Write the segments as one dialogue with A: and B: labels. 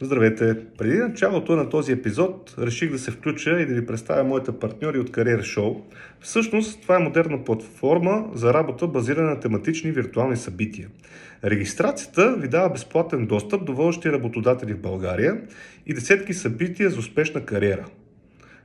A: Здравейте! Преди началото на този епизод реших да се включа и да ви представя моите партньори от Career Show. Всъщност това е модерна платформа за работа базирана на тематични виртуални събития. Регистрацията ви дава безплатен достъп до водещи работодатели в България и десетки събития за успешна кариера.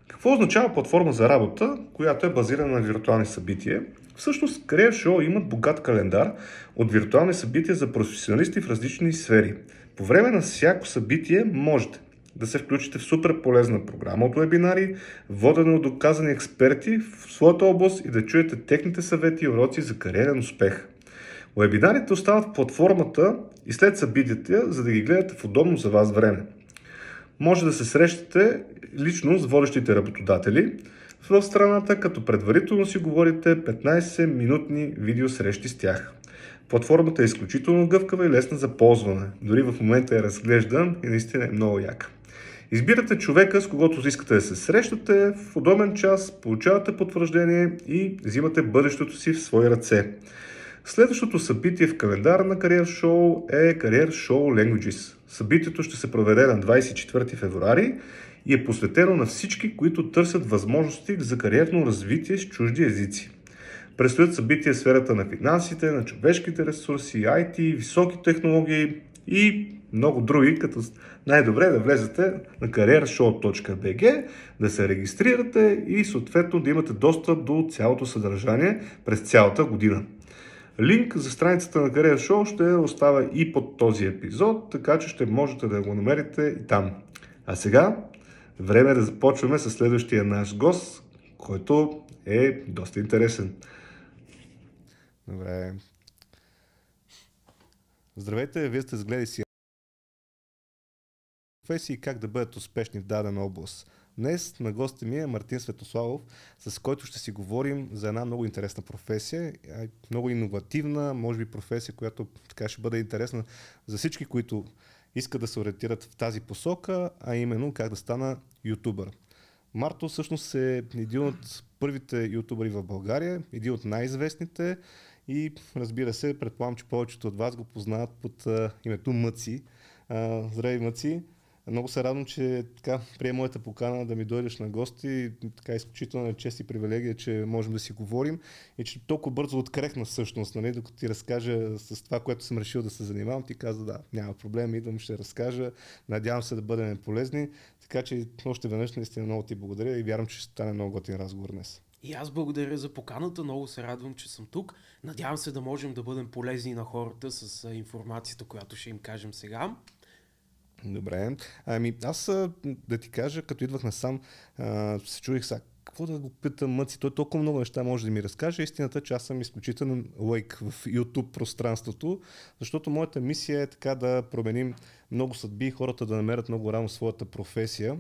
A: Какво означава платформа за работа, която е базирана на виртуални събития? Всъщност, Career Show имат богат календар от виртуални събития за професионалисти в различни сфери. По време на всяко събитие можете да се включите в супер полезна програма от вебинари, водена от доказани експерти в своята област и да чуете техните съвети и уроци за кариерен успех. Вебинарите остават в платформата и след събитията, за да ги гледате в удобно за вас време. Може да се срещате лично с водещите работодатели в страната, като предварително си говорите 15-минутни видеосрещи с тях. Платформата е изключително гъвкава и лесна за ползване. Дори в момента е разглеждан и наистина е много яка. Избирате човека, с когото искате да се срещате в удобен час, получавате потвърждение и взимате бъдещето си в свои ръце. Следващото събитие в календара на Career Show е Career Show Languages. Събитието ще се проведе на 24 февруари и е посветено на всички, които търсят възможности за кариерно развитие с чужди езици. Предстоят събития в сферата на финансите, на човешките ресурси, IT, високи технологии и много други, като най-добре да влезете на careershow.bg, да се регистрирате и съответно да имате достъп до цялото съдържание през цялата година. Линк за страницата на Career Show ще оставя и под този епизод, така че ще можете да го намерите и там. А сега, време е да започваме с следващия наш гост, който е доста интересен.
B: Добре. Здравейте, вие сте сгледи си професии как да бъдат успешни в дадена област. Днес на гости ми е Мартин Светославов, с който ще си говорим за една много интересна професия, много иновативна, може би професия, която така ще бъде интересна за всички, които искат да се ориентират в тази посока, а именно как да стана ютубър. Марто всъщност е един от първите ютубъри в България, един от най-известните и разбира се, предполагам, че повечето от вас го познават под а, името Мъци. А, здравей, Мъци! Много се радвам, че така приема моята покана да ми дойдеш на гости. Така изключително е чест и привилегия, че можем да си говорим и че толкова бързо открехна всъщност, нали, докато ти разкажа с това, което съм решил да се занимавам, ти каза да, няма проблем, идвам, ще разкажа. Надявам се да бъдем полезни. Така че още веднъж наистина много ти благодаря и вярвам, че ще стане много готин разговор днес.
C: И аз благодаря за поканата, много се радвам, че съм тук. Надявам се да можем да бъдем полезни на хората с информацията, която ще им кажем сега.
B: Добре. Ами аз да ти кажа, като идвах насам, се чудих сега, какво да го питам Мъци? Той толкова много неща може да ми разкаже. Истината, че аз съм изключителен лайк в YouTube пространството, защото моята мисия е така да променим много съдби и хората да намерят много рано своята професия.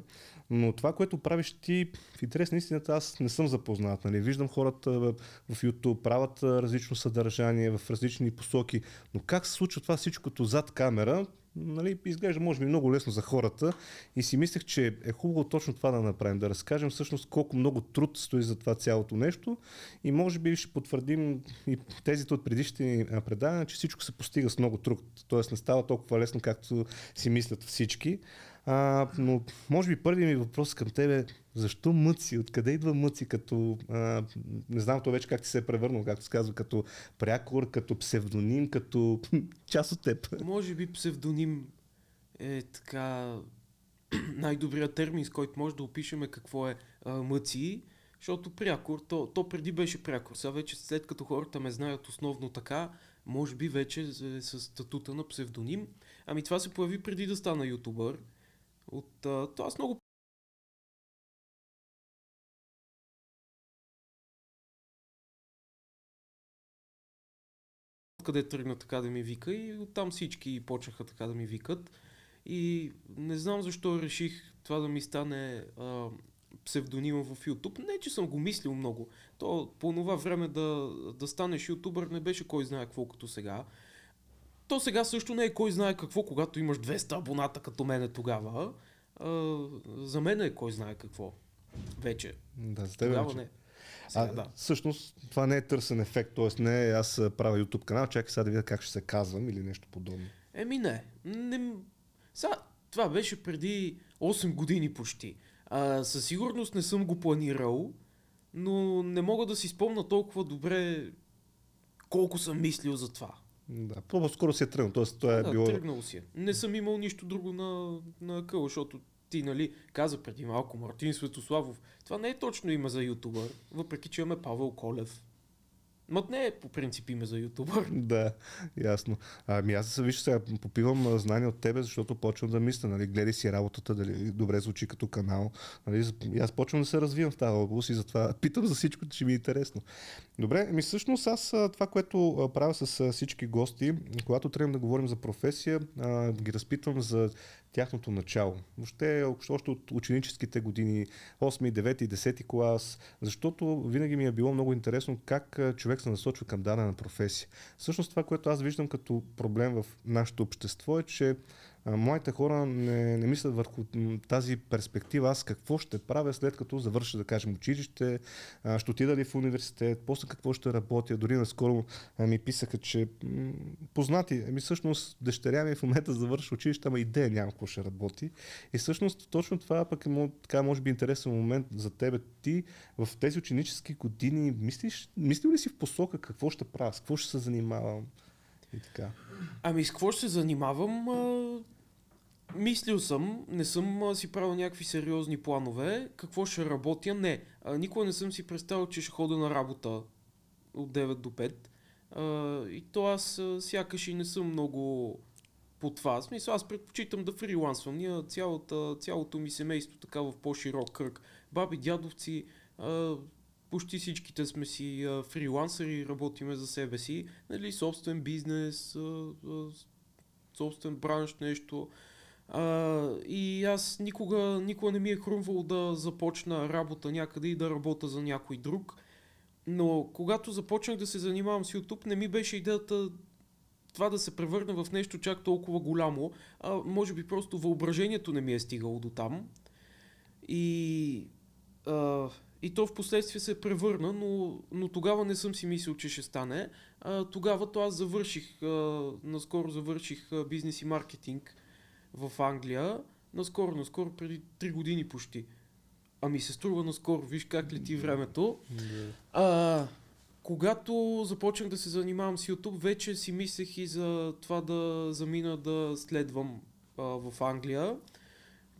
B: Но това, което правиш ти, в интерес на истината, аз не съм запознат. Нали? Виждам хората в, YouTube, правят различно съдържание в различни посоки, но как се случва това всичкото зад камера, нали, изглежда може би много лесно за хората и си мислех, че е хубаво точно това да направим, да разкажем всъщност колко много труд стои за това цялото нещо и може би ще потвърдим и тезите от предишните предавания, че всичко се постига с много труд, т.е. не става толкова лесно, както си мислят всички. А, но може би първият ми въпрос към тебе защо мъци? Откъде идва мъци? Като, а, не знам то вече как ти се е превърнал, както се казва, като прякор, като псевдоним, като част от теб.
C: Може би псевдоним е така най-добрият термин, с който може да опишеме какво е а, мъци, защото прякор, то, то преди беше прякор. Сега вече след като хората ме знаят основно така, може би вече е с статута на псевдоним. Ами това се появи преди да стана ютубър. От, а, аз много къде тръгна така да ми вика и оттам всички почнаха така да ми викат. И не знам защо реших това да ми стане псевдонима в YouTube. Не, че съм го мислил много. То по това време да, да станеш ютубър не беше кой знае какво като сега. То сега също не е кой знае какво, когато имаш 200 абоната като мене тогава. А, за мен е кой знае какво. Вече.
B: Да, за теб вече. не. Сега, а, да. Всъщност това не е търсен ефект, т.е. не е аз правя YouTube канал, чакай сега да видя как ще се казвам или нещо подобно.
C: Еми не. не... Сега, това беше преди 8 години почти. А, със сигурност не съм го планирал, но не мога да си спомна толкова добре колко съм мислил за това.
B: Да, по-скоро си е тръгнал, т.е. това е
C: да,
B: било...
C: тръгнал си е. Не съм имал нищо друго на, на къл, защото ти, нали, каза преди малко Мартин Светославов. Това не е точно име за ютубър, въпреки че имаме Павел Колев. Мът не е по принцип име за ютубър.
B: Да, ясно. Ами аз виж сега попивам знания от тебе, защото почвам да мисля, нали, гледай си работата, дали добре звучи като канал. Нали, и аз почвам да се развивам в тази област и затова питам за всичко, че ми е интересно. Добре, ми всъщност аз това, което правя с всички гости, когато тръгнем да говорим за професия, ги разпитвам за тяхното начало. Въобще, още от ученическите години, 8, 9, 10 клас, защото винаги ми е било много интересно как човек се насочва към дадена професия. Всъщност това, което аз виждам като проблем в нашето общество е, че а, младите хора не, не мислят върху тази перспектива, аз какво ще правя след като завърша, да кажем, училище, ще отида ли в университет, после какво ще работя. Дори наскоро ми писаха, че познати, ами всъщност дъщеря ми в момента завършва училище, ама идея няма какво ще работи. И всъщност точно това пък е така, може би интересен момент за тебе. Ти в тези ученически години мислиш, мислил ли си в посока какво ще правя, с какво ще се занимавам и така?
C: Ами с какво ще се занимавам? Мислил съм, не съм си правил някакви сериозни планове. Какво ще работя? Не. Никога не съм си представил, че ще хода на работа от 9 до 5. А, и то аз сякаш и не съм много по това. Смисъл, аз предпочитам да фрилансвам. Ние цялата, цялото ми семейство така в по-широк кръг. Баби, дядовци, почти всичките сме си а, фрилансъри, работиме за себе си. Нали, собствен бизнес, а, а, собствен бранш, нещо. А, и аз никога, никога не ми е хрумвало да започна работа някъде и да работя за някой друг. Но когато започнах да се занимавам с YouTube, не ми беше идеята това да се превърне в нещо чак толкова голямо. А, може би просто въображението не ми е стигало до там. И, а, и то в последствие се превърна, но, но тогава не съм си мислил, че ще стане. А, тогава то аз завърших, а, наскоро завърших а, бизнес и маркетинг в Англия. Наскоро, наскоро, преди 3 години почти. Ами се струва наскоро, виж как лети времето. А, когато започнах да се занимавам с YouTube, вече си мислех и за това да замина да следвам а, в Англия.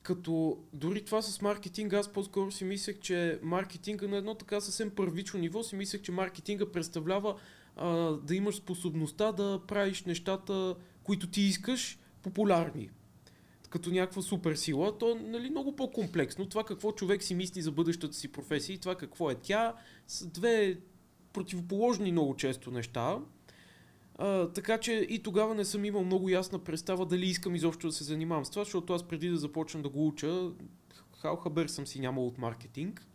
C: Като дори това с маркетинга, аз по-скоро си мислех, че маркетинга на едно така съвсем първично ниво, си мислех, че маркетинга представлява а, да имаш способността да правиш нещата, които ти искаш, популярни. Като някаква супер сила, то е нали, много по-комплексно. Това какво човек си мисли за бъдещата си професия и това какво е тя, са две противоположни много често неща. А, така че и тогава не съм имал много ясна представа дали искам изобщо да се занимавам с това, защото аз преди да започна да го уча, хал хабер съм си нямал от маркетинг.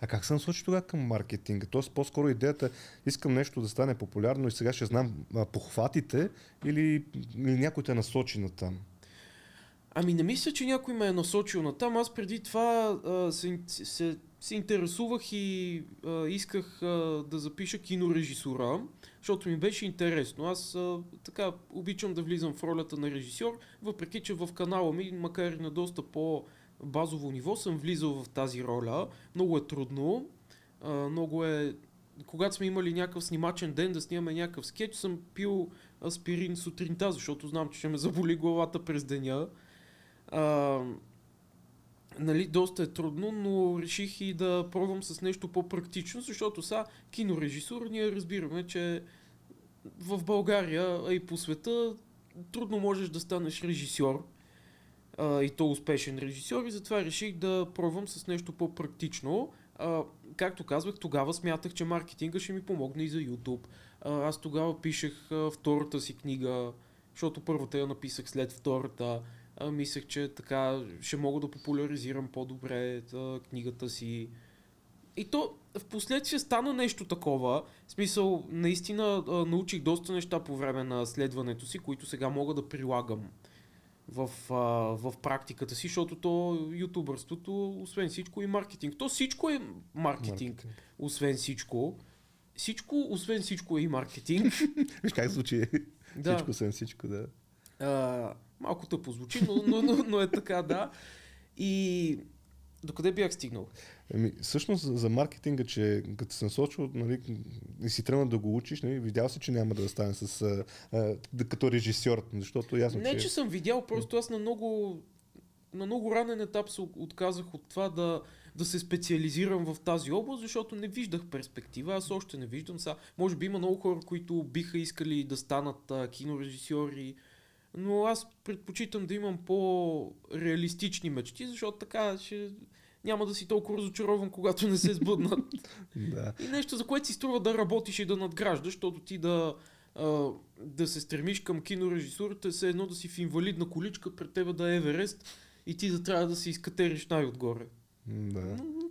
B: А как се насочи тогава към маркетинга? Тоест по-скоро идеята искам нещо да стане популярно и сега ще знам а, похватите или, или някой те насочи на там?
C: Ами не мисля, че някой ме е насочил на там. Аз преди това а, се, се, се интересувах и а, исках а, да запиша кинорежисура, защото ми беше интересно. Аз а, така обичам да влизам в ролята на режисьор, въпреки че в канала ми, макар и на доста по базово ниво, съм влизал в тази роля. Много е трудно. А, много е когато сме имали някакъв снимачен ден да снимаме някакъв скетч, съм пил аспирин сутринта, защото знам, че ще ме заболи главата през деня. А, нали, доста е трудно, но реших и да пробвам с нещо по-практично, защото са кинорежисура ние разбираме, че в България, а и по света, трудно можеш да станеш режисьор а, и то успешен режисьор и затова реших да пробвам с нещо по-практично. А, както казвах, тогава смятах, че маркетинга ще ми помогне и за YouTube. А, аз тогава пишех а, втората си книга, защото първата я написах след втората. А, мислех, че така ще мога да популяризирам по-добре а, книгата си. И то в последствие стана нещо такова. В смисъл, наистина а, научих доста неща по време на следването си, които сега мога да прилагам в, а, в практиката си, защото то ютубърството, освен всичко и маркетинг. То всичко е маркетинг, освен всичко. Всичко, освен всичко е и маркетинг.
B: Виж как звучи
C: да.
B: всичко съм всичко, да.
C: А, Малко тъпо звучи, но, но, но, но е така, да. И докъде бях стигнал?
B: Еми, всъщност за, маркетинга, че като се насочил нали, и си тръгнал да го учиш, нали, видял си, че няма да стане с, а, а, като режисьор, защото ясно,
C: Не, че съм видял, просто аз на много, на много ранен етап се отказах от това да, да се специализирам в тази област, защото не виждах перспектива. Аз още не виждам. Сега, може би има много хора, които биха искали да станат а, кинорежисьори, но аз предпочитам да имам по-реалистични мечти, защото така ще, няма да си толкова разочарован, когато не се сбъднат.
B: да.
C: И нещо, за което си струва да работиш и да надграждаш, защото ти да, а, да се стремиш към кинорежисурата е все едно да си в инвалидна количка, пред тебе да е Еверест и ти да трябва да си изкатериш най-отгоре.
B: да.
C: М,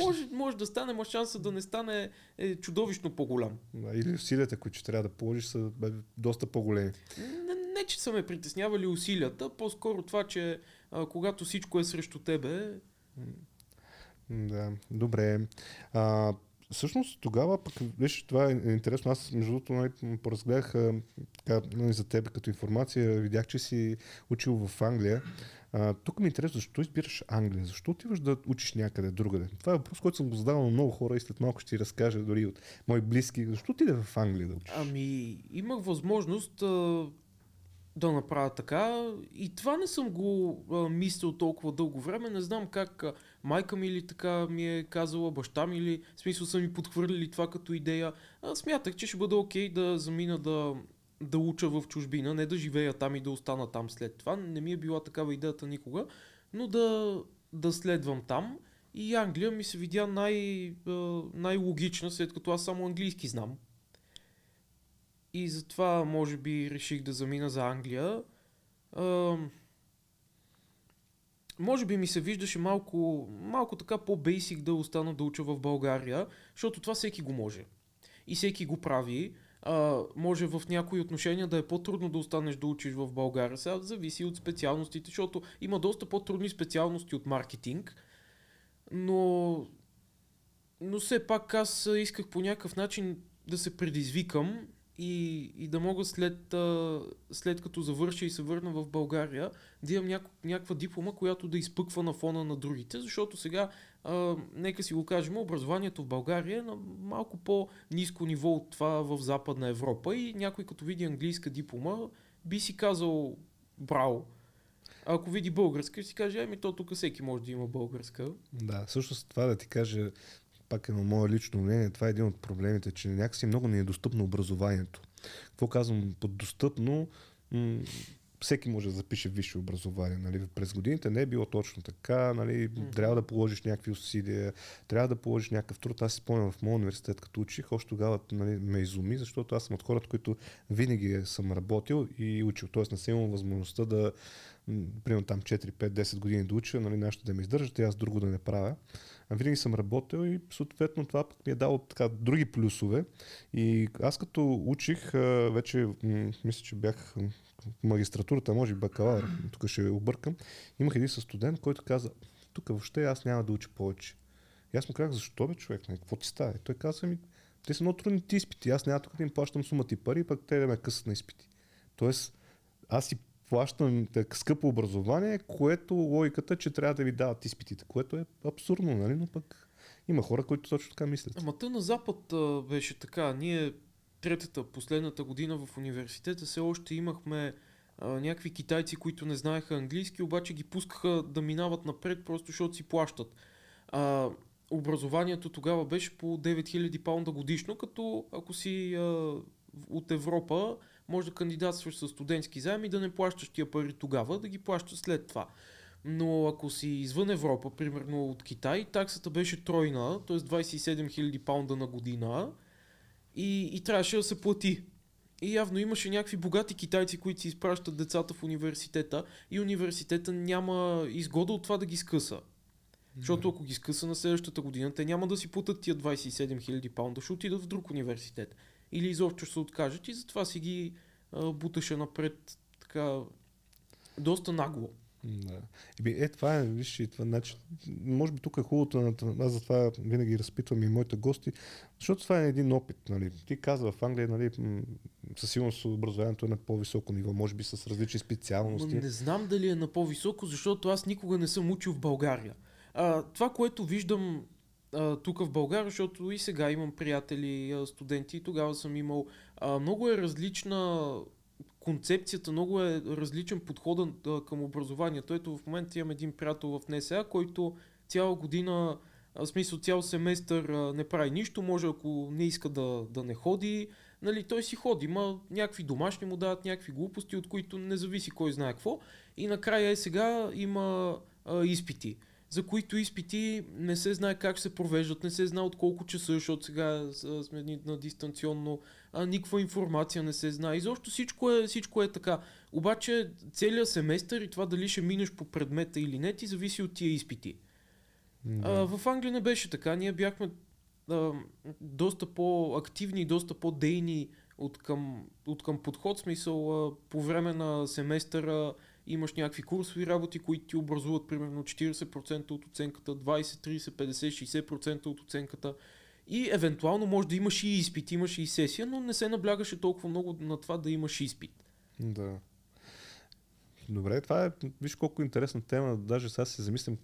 C: Може, може да стане, но шанса да не стане е чудовищно по-голям.
B: Или усилията, които трябва да положиш, са доста по-големи.
C: Не, не, че са ме притеснявали усилията, по-скоро това, че а, когато всичко е срещу тебе,
B: Да, добре. А, всъщност тогава пък, виж, това е интересно. Аз, между другото, нали, поразгледах така, нали, за теб като информация, видях, че си учил в Англия. Тук ми е интересно, защо избираш Англия? Защо отиваш да учиш някъде другаде? Това е въпрос, който съм го задавал на много хора и след малко ще ти разкажа дори от мои близки. Защо отиде в Англия да учиш?
C: Ами, имах възможност а, да направя така и това не съм го а, мислил толкова дълго време. Не знам как а, майка ми или така ми е казала, баща ми или смисъл са ми подхвърлили това като идея. А, смятах, че ще бъде окей да замина да, да уча в чужбина, не да живея там и да остана там след това. Не ми е била такава идеята никога, но да, да следвам там. И Англия ми се видя най, най-логична, след като аз само английски знам. И затова, може би, реших да замина за Англия. А, може би ми се виждаше малко, малко така по-бейсик да остана да уча в България, защото това всеки го може. И всеки го прави. А, може в някои отношения да е по-трудно да останеш да учиш в България. Сега зависи от специалностите, защото има доста по-трудни специалности от маркетинг. Но, но все пак аз исках по някакъв начин да се предизвикам и, и да мога след, а, след като завърша и се върна в България, да имам няко, някаква диплома, която да изпъква на фона на другите, защото сега, а, нека си го кажем, образованието в България е на малко по-низко ниво от това в Западна Европа и някой като види английска диплома, би си казал браво. А ако види българска, ще си каже, ами то тук всеки може да има българска.
B: Да, всъщност това да ти кажа, пак е на мое лично мнение, това е един от проблемите, че някакси много ни е достъпно образованието. Какво казвам под достъпно? М- всеки може да запише висше образование. Нали? През годините не е било точно така. Нали? Трябва да положиш някакви усилия, трябва да положиш някакъв труд. Аз си спомням в моят университет, като учих, още тогава нали, ме изуми, защото аз съм от хората, които винаги съм работил и учил. Тоест не съм имал възможността да, примерно там 4, 5, 10 години да уча, нали, нещо да ме издържат и аз друго да не правя. А винаги съм работил и съответно това пък ми е дало така други плюсове. И аз като учих, вече мисля, че бях в магистратурата, може би бакалавър, тук ще объркам, имах един студент, който каза, тук въобще аз няма да уча повече. И аз му казах, защо бе човек, нали, какво ти става? И той каза ми, те са много трудните изпити, аз няма тук да им плащам сумата и пари, пък те да ме късат на изпити. Тоест, аз си плащам скъпо образование, което логиката, е, че трябва да ви дават изпитите, което е абсурдно, нали? Но пък има хора, които точно така мислят.
C: Ама те на Запад а, беше така. Ние третата, последната година в университета все още имахме а, някакви китайци, които не знаеха английски, обаче ги пускаха да минават напред, просто защото си плащат. А, образованието тогава беше по 9000 паунда годишно, като ако си а, от Европа, може да кандидатстваш с студентски заем и да не плащаш тия пари тогава, да ги плащаш след това. Но ако си извън Европа, примерно от Китай, таксата беше тройна, т.е. 27 000 паунда на година и, и трябваше да се плати. И явно имаше някакви богати китайци, които си изпращат децата в университета и университета няма изгода от това да ги скъса. Защото ако ги скъса на следващата година, те няма да си платят тия 27 000 паунда, ще отидат в друг университет. Или изобщо ще се откажат и затова си ги а, буташе напред така доста нагло.
B: Да. Еби, е, това е, виж, и това, значи, може би тук е хубавото, на- аз затова винаги разпитвам и моите гости, защото това е един опит, нали. Ти казва в Англия, нали, със сигурност образованието е на по-високо ниво, може би с различни специалности.
C: не знам дали е на по-високо, защото аз никога не съм учил в България. А, това, което виждам тук в България, защото и сега имам приятели, студенти, и тогава съм имал. А, много е различна концепцията, много е различен подходът към образованието. Ето в момента имам един приятел в НСА, който цяла година, в смисъл цял семестър не прави нищо, може ако не иска да, да не ходи, нали, той си ходи, има някакви домашни му дават някакви глупости, от които не зависи кой знае какво. И накрая е сега има а, изпити, за които изпити не се знае как се провеждат, не се знае от колко часа, защото сега сме на дистанционно, а, никаква информация не се знае. Изобщо всичко е, всичко е така. Обаче целият семестър и това дали ще минеш по предмета или не, ти зависи от тия изпити.
B: Да.
C: А, в Англия не беше така. Ние бяхме а, доста по-активни доста по-дейни от към, от към подход. Смисъл, а, по време на семестъра имаш някакви курсови работи, които ти образуват примерно 40% от оценката, 20, 30, 50, 60% от оценката. И евентуално може да имаш и изпит, имаш и сесия, но не се наблягаше толкова много на това да имаш изпит.
B: Да. Добре, това е, виж колко интересна тема, даже сега се замислям,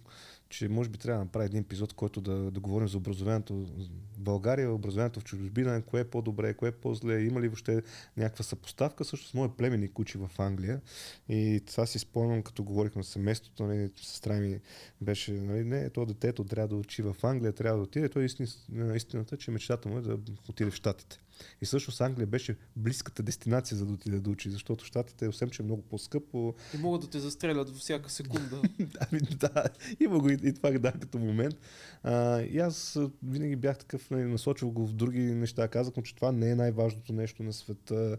B: че може би трябва да направя един епизод, който да, да говорим за образованието в България, образованието в чужбина, кое е по-добре, кое е по-зле, има ли въобще някаква съпоставка. Също с моят племенник учи в Англия и това си спомням, като говорихме с семейството, нали, сестра ми беше, нали, не, то детето трябва да учи в Англия, трябва да отиде. Той истин, истината, че мечтата му е да отиде в Штатите. И всъщност Англия беше близката дестинация за да отиде да учи, защото Штатите, освен че е много по-скъпо,
C: И могат да те застрелят във всяка секунда.
B: Ами да, има го и, и това да, като момент. А, и аз винаги бях такъв, нали, насочил го в други неща. Казах му, че това не е най-важното нещо на света.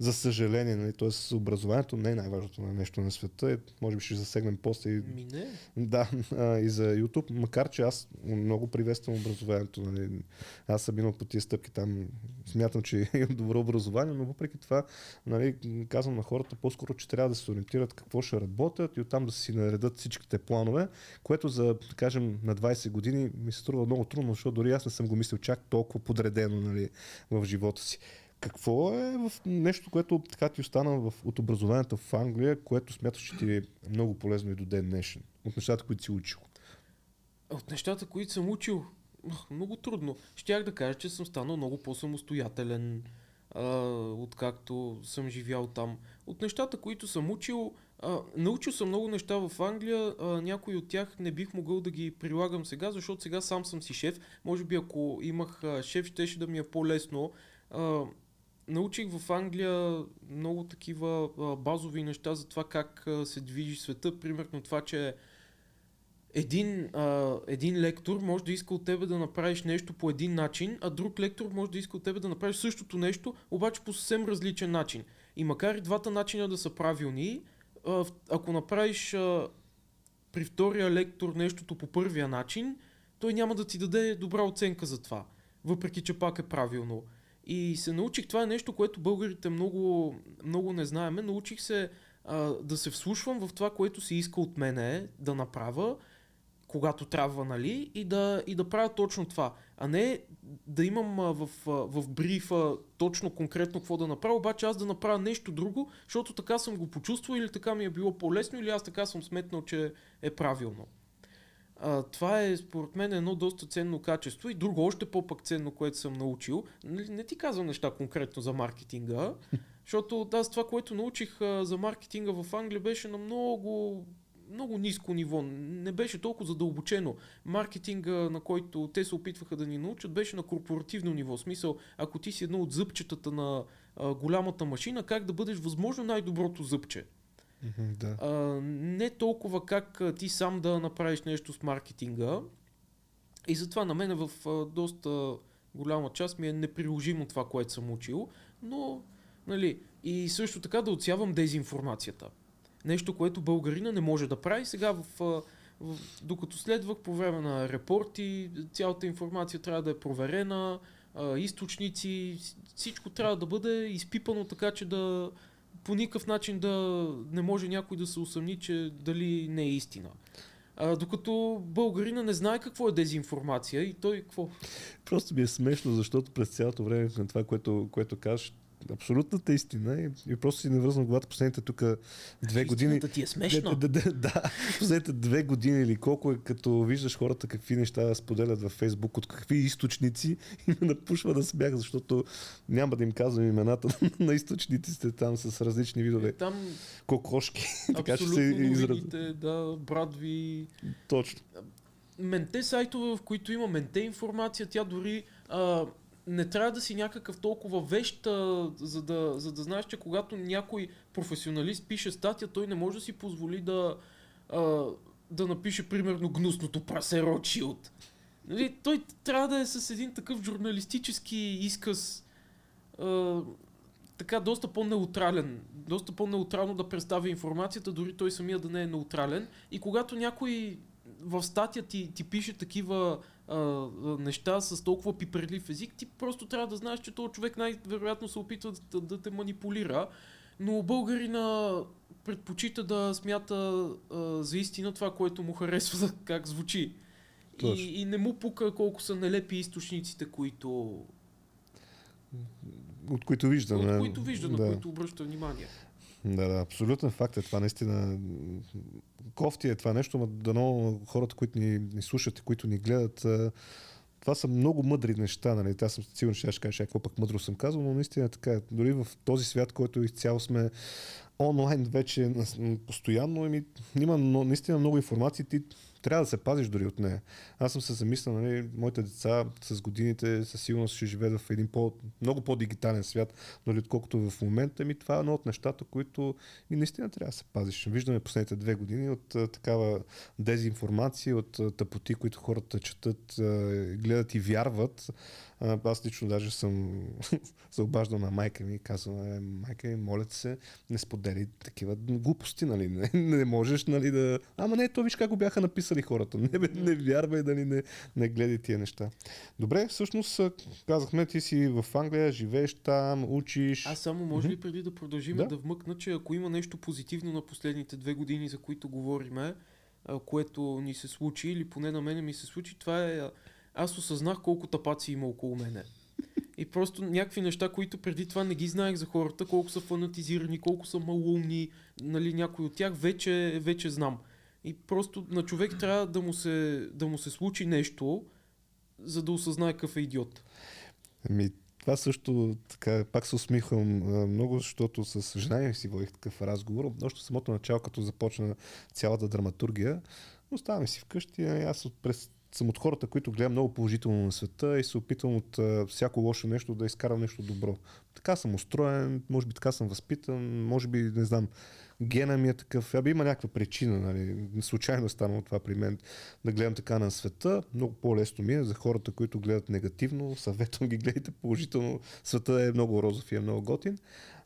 B: За съжаление, нали, т.е. образованието не е най-важното на нещо на света. Е, може би ще засегнем после и
C: Ми не.
B: да, а, и за YouTube, макар че аз много приветствам образованието. Нали. Аз съм минал по тия стъпки там. Смятам, че имам добро образование, но въпреки това нали, казвам на хората по-скоро, че трябва да се ориентират какво ще работят и оттам да си наредат всичките планове, което за, да кажем, на 20 години ми се струва много трудно, защото дори аз не съм го мислил чак толкова подредено нали, в живота си. Какво е в нещо, което така ти остана в, от образованието в Англия, което смяташ, че ти е много полезно и до ден днешен? От нещата, които си учил?
C: От нещата, които съм учил, много трудно. Щях да кажа, че съм станал много по-самостоятелен, а, откакто съм живял там. От нещата, които съм учил, а, научил съм много неща в Англия, а, някои от тях не бих могъл да ги прилагам сега, защото сега сам съм си шеф. Може би ако имах а, шеф, щеше да ми е по-лесно. А, научих в Англия много такива базови неща за това как се движи света. Примерно това, че един, един лектор може да иска от тебе да направиш нещо по един начин, а друг лектор може да иска от тебе да направиш същото нещо, обаче по съвсем различен начин. И макар и двата начина да са правилни, ако направиш при втория лектор нещото по първия начин, той няма да ти даде добра оценка за това, въпреки че пак е правилно. И се научих, това е нещо, което българите много, много не знаеме. Научих се а, да се вслушвам в това, което се иска от мене да направя, когато трябва, нали, и да, и да правя точно това. А не да имам а, в, а, в брифа точно конкретно какво да направя, обаче аз да направя нещо друго, защото така съм го почувствал или така ми е било по-лесно или аз така съм сметнал, че е правилно. А, това е според мен едно доста ценно качество и друго още по-пък ценно, което съм научил. Нали, не ти казвам неща конкретно за маркетинга, защото аз това, което научих а, за маркетинга в Англия беше на много много ниско ниво. Не беше толкова задълбочено. Маркетинга, на който те се опитваха да ни научат, беше на корпоративно ниво. В смисъл, ако ти си едно от зъбчетата на а, голямата машина, как да бъдеш възможно най-доброто зъбче.
B: Да.
C: А, не толкова как ти сам да направиш нещо с маркетинга. И затова на мен в а, доста голяма част ми е неприложимо това, което съм учил. Но, нали, и също така да отсявам дезинформацията. Нещо, което българина не може да прави. Сега в, в, докато следвах по време на репорти, цялата информация трябва да е проверена, а, източници, всичко трябва да бъде изпипано така, че да, по никакъв начин да не може някой да се усъмни, че дали не е истина. А, докато българина не знае какво е дезинформация и той какво.
B: Просто ми е смешно, защото през цялото време на това, което, което кажеш, абсолютната истина и, и просто си навръзвам главата последните тук две години.
C: Ти е смешно.
B: Да, да, да, последните две години или колко е, като виждаш хората какви неща споделят във Фейсбук, от какви източници и ме напушва да смях, защото няма да им казвам имената на източниците там с различни видове
C: Там
B: кокошки. така ще се израз...
C: новините, да, брадви,
B: Точно.
C: менте сайтове, в които има менте информация, тя дори а, не трябва да си някакъв толкова вещ, а, за, да, за да знаеш, че когато някой професионалист пише статия, той не може да си позволи да, а, да напише примерно гнусното прасе Ротшилд. Нали, той трябва да е с един такъв журналистически изказ а, така доста по-неутрален, доста по-неутрално да представя информацията, дори той самия да не е неутрален. И когато някой в статия ти, ти пише такива а, неща с толкова пиперлив език, ти просто трябва да знаеш, че този човек най-вероятно се опитва да, да те манипулира. Но българина предпочита да смята а, за истина това, което му харесва как звучи.
B: Точно.
C: И, и не му пука колко са нелепи източниците, които,
B: От които виждам.
C: от които вижда, на
B: да.
C: които обръща внимание.
B: Да, да, абсолютен факт е това. Наистина кофти е това нещо, но дано хората, които ни, ни слушат и които ни гледат, това са много мъдри неща. Нали? Аз съм сигурен, че ще кажа какво пък мъдро съм казал, но наистина е така. Дори в този свят, който изцяло сме онлайн вече постоянно, еми, има наистина много информация. Ти трябва да се пазиш дори от нея. Аз съм се замислял, нали, моите деца с годините със сигурност ще живеят в един по, много по-дигитален свят, нали, отколкото в момента. Ми това е едно от нещата, които и наистина трябва да се пазиш. Виждаме последните две години от а, такава дезинформация, от а, тъпоти, които хората четат, а, гледат и вярват. Аз лично даже съм се обаждал на майка ми и казвам, е, майка ми, моля се, не сподели такива глупости, нали? Не, не можеш, нали, да... Ама не, то виж как го бяха написали хората. Не, не вярвай, нали, не, не гледай тия неща. Добре, всъщност казахме, ти си в Англия, живееш там, учиш.
C: Аз само може ли преди да продължим
B: Да.
C: да. вмъкна, че ако има нещо позитивно на последните две години, за които говориме, което ни се случи, или поне на мене ми се случи, това е... Аз осъзнах колко тапаци има около мене. И просто някакви неща, които преди това не ги знаех за хората, колко са фанатизирани, колко са малумни, нали, някой от тях вече, вече знам. И просто на човек трябва да му се, да му се случи нещо, за да осъзнае какъв е идиот.
B: Ами, това също така, пак се усмихвам много, защото с жена си водих такъв разговор. Още самото начало, като започна цялата драматургия, оставаме си вкъщи. Аз през съм от хората, които гледам много положително на света и се опитвам от а, всяко лошо нещо да изкарам нещо добро. Така съм устроен, може би така съм възпитан, може би, не знам, гена ми е такъв. Аби има някаква причина, нали? Случайно станало това при мен да гледам така на света. Много по-лесно ми е за хората, които гледат негативно. Съветвам ги, гледайте положително. Света е много розов и е много готин.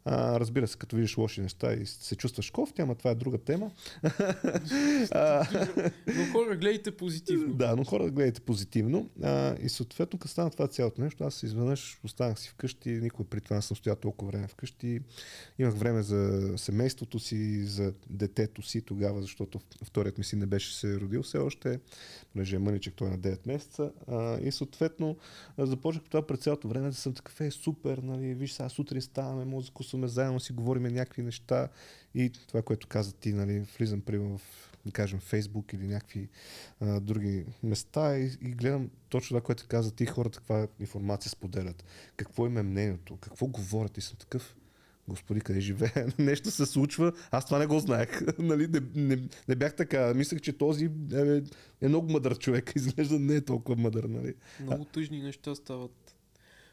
B: А, разбира се, като видиш лоши неща и се чувстваш кофти, ама това е друга тема.
C: Но хора, гледайте позитивно.
B: да, но хора гледайте позитивно. А, и съответно, като стана това цялото нещо, аз изведнъж останах си вкъщи, никога при това не съм стоял толкова време вкъщи. Имах време за семейството си, за детето си тогава, защото вторият ми си не беше се родил все още, понеже е мъничък, той е на 9 месеца. А, и съответно започнах това през цялото време да съм такъв, е супер, нали, виж сега сутрин ставаме, може закусваме заедно, си говорим някакви неща и това, което каза ти, нали, влизам примерно в да кажем, Фейсбук или някакви а, други места и, и гледам точно това, което каза ти, хората каква информация споделят. Какво им е мнението, какво говорят и съм такъв. Господи, къде живее? Нещо се случва. Аз това не го знаех. нали? не, не, не, бях така. Мислех, че този е, е много мъдър човек. Изглежда не е толкова мъдър. Нали?
C: Много тъжни неща стават.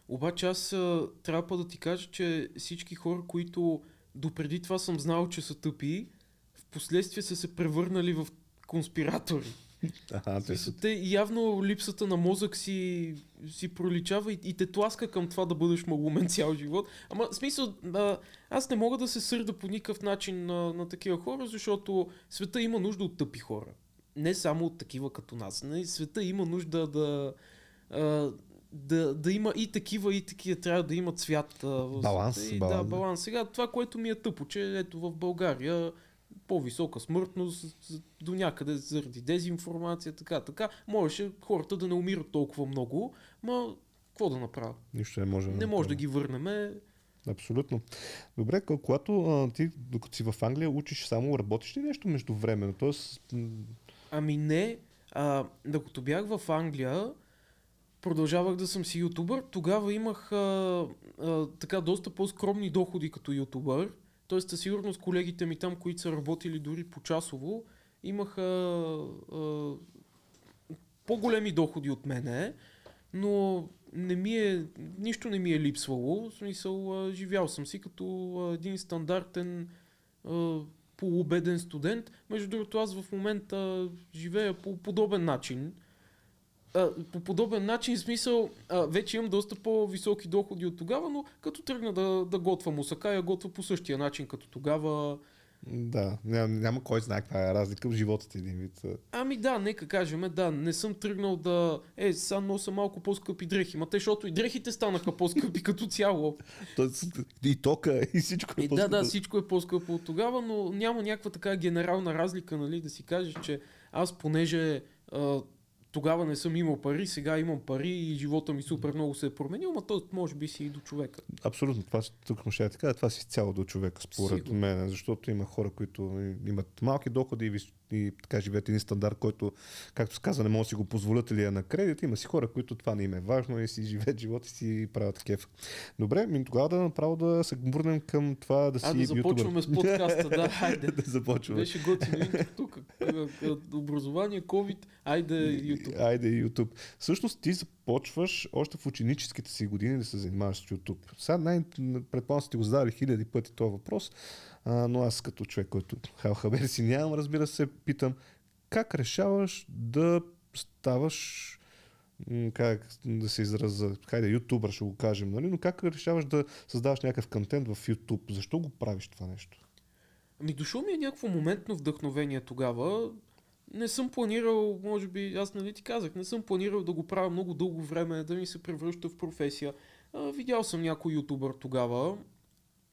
C: Обаче аз а, трябва да ти кажа, че всички хора, които допреди това съм знал, че са тъпи, в последствие са се превърнали в конспиратори.
B: Ага, те са...
C: Смисъл, Те явно липсата на мозък си, си проличава и, и те тласка към това да бъдеш малумен цял живот. Ама смисъл, а, аз не мога да се сърда по никакъв начин на, на такива хора, защото света има нужда от тъпи хора. Не само от такива като нас. Не, света има нужда да... А, да, да има и такива, и такива, трябва да има цвят. а,
B: Баланс,
C: и,
B: баланс,
C: Да, баланс. Сега това, което ми е тъпо, че ето в България по-висока смъртност до някъде заради дезинформация, така, така. Можеше хората да не умират толкова много, ма какво да направя?
B: Нищо не може.
C: Не може да ги върнем.
B: Абсолютно. Добре, кога- когато а, ти, докато си в Англия, учиш само, работиш ли нещо междувременно? Тоест, м,
C: Ами не, а, докато бях в Англия, продължавах да съм си ютубър. Тогава имах а, а, така доста по-скромни доходи като ютубър. Тоест, със сигурност колегите ми там, които са работили дори по часово, имаха а, по-големи доходи от мене, но не ми е, нищо не ми е липсвало. В смисъл, а, живял съм си като а, един стандартен а, полубеден студент. Между другото, аз в момента живея по подобен начин. А, по подобен начин, смисъл, а, вече имам доста по-високи доходи от тогава, но като тръгна да, да готвам усака, я готвя по същия начин като тогава.
B: да, няма, няма кой знае каква е разлика в живота ти един вид.
C: Ами да, нека кажем, да, не съм тръгнал да... Е, сега нося малко по-скъпи дрехи, ма те, защото и дрехите станаха по-скъпи като цяло.
B: Тоест, и тока, и всичко е
C: И да, да,
B: по-скъпо.
C: всичко е по-скъпо от тогава, но няма някаква така генерална разлика, нали, да си кажеш, че аз понеже а, тогава не съм имал пари, сега имам пари и живота ми супер много се е променил, но то може би си и до човека.
B: Абсолютно, това си- тук му ще я така, това си цяло до човека, според
C: Сигурно.
B: мен, защото има хора, които имат малки доходи и, и така живеят един стандарт, който, както се казва, не може да си го позволят или е на кредит. Има си хора, които това не им е важно и си живеят живота си и правят кеф. Добре, ми тогава да направо да се върнем към това да си
C: А да започваме
B: ютубър.
C: с подкаста, да, хайде.
B: да започваме.
C: Беше готино тук. Образование, COVID, айде YouTube.
B: Айде YouTube. Всъщност ти започваш още в ученическите си години да се занимаваш с YouTube. Сега най- предполагам сте го задали хиляди пъти този въпрос, а, но аз като човек, който хабер си нямам, разбира се, питам как решаваш да ставаш как да се израза, хайде, ютубър ще го кажем, нали? но как решаваш да създаваш някакъв контент в YouTube? Защо го правиш това нещо?
C: Ами дошло ми е някакво моментно вдъхновение тогава. Не съм планирал, може би, аз нали ти казах, не съм планирал да го правя много дълго време, да ми се превръща в професия. А, видял съм някой ютубър тогава,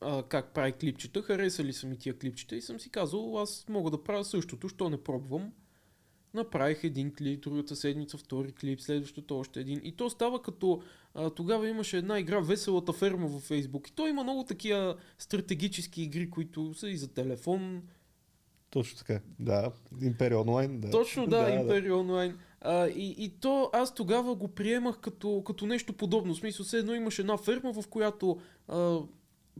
C: а, как прави клипчета, харесали са ми тия клипчета и съм си казал, аз мога да правя същото, що не пробвам. Направих един клип, другата седмица втори клип, следващото още един. И то става като а, тогава имаше една игра Веселата ферма във Фейсбук. И то има много такива стратегически игри, които са и за телефон.
B: Точно така. Да, Империя онлайн. Да.
C: Точно да, Империя онлайн. А, и, и то аз тогава го приемах като, като нещо подобно. В смисъл, все едно имаш една ферма, в която а,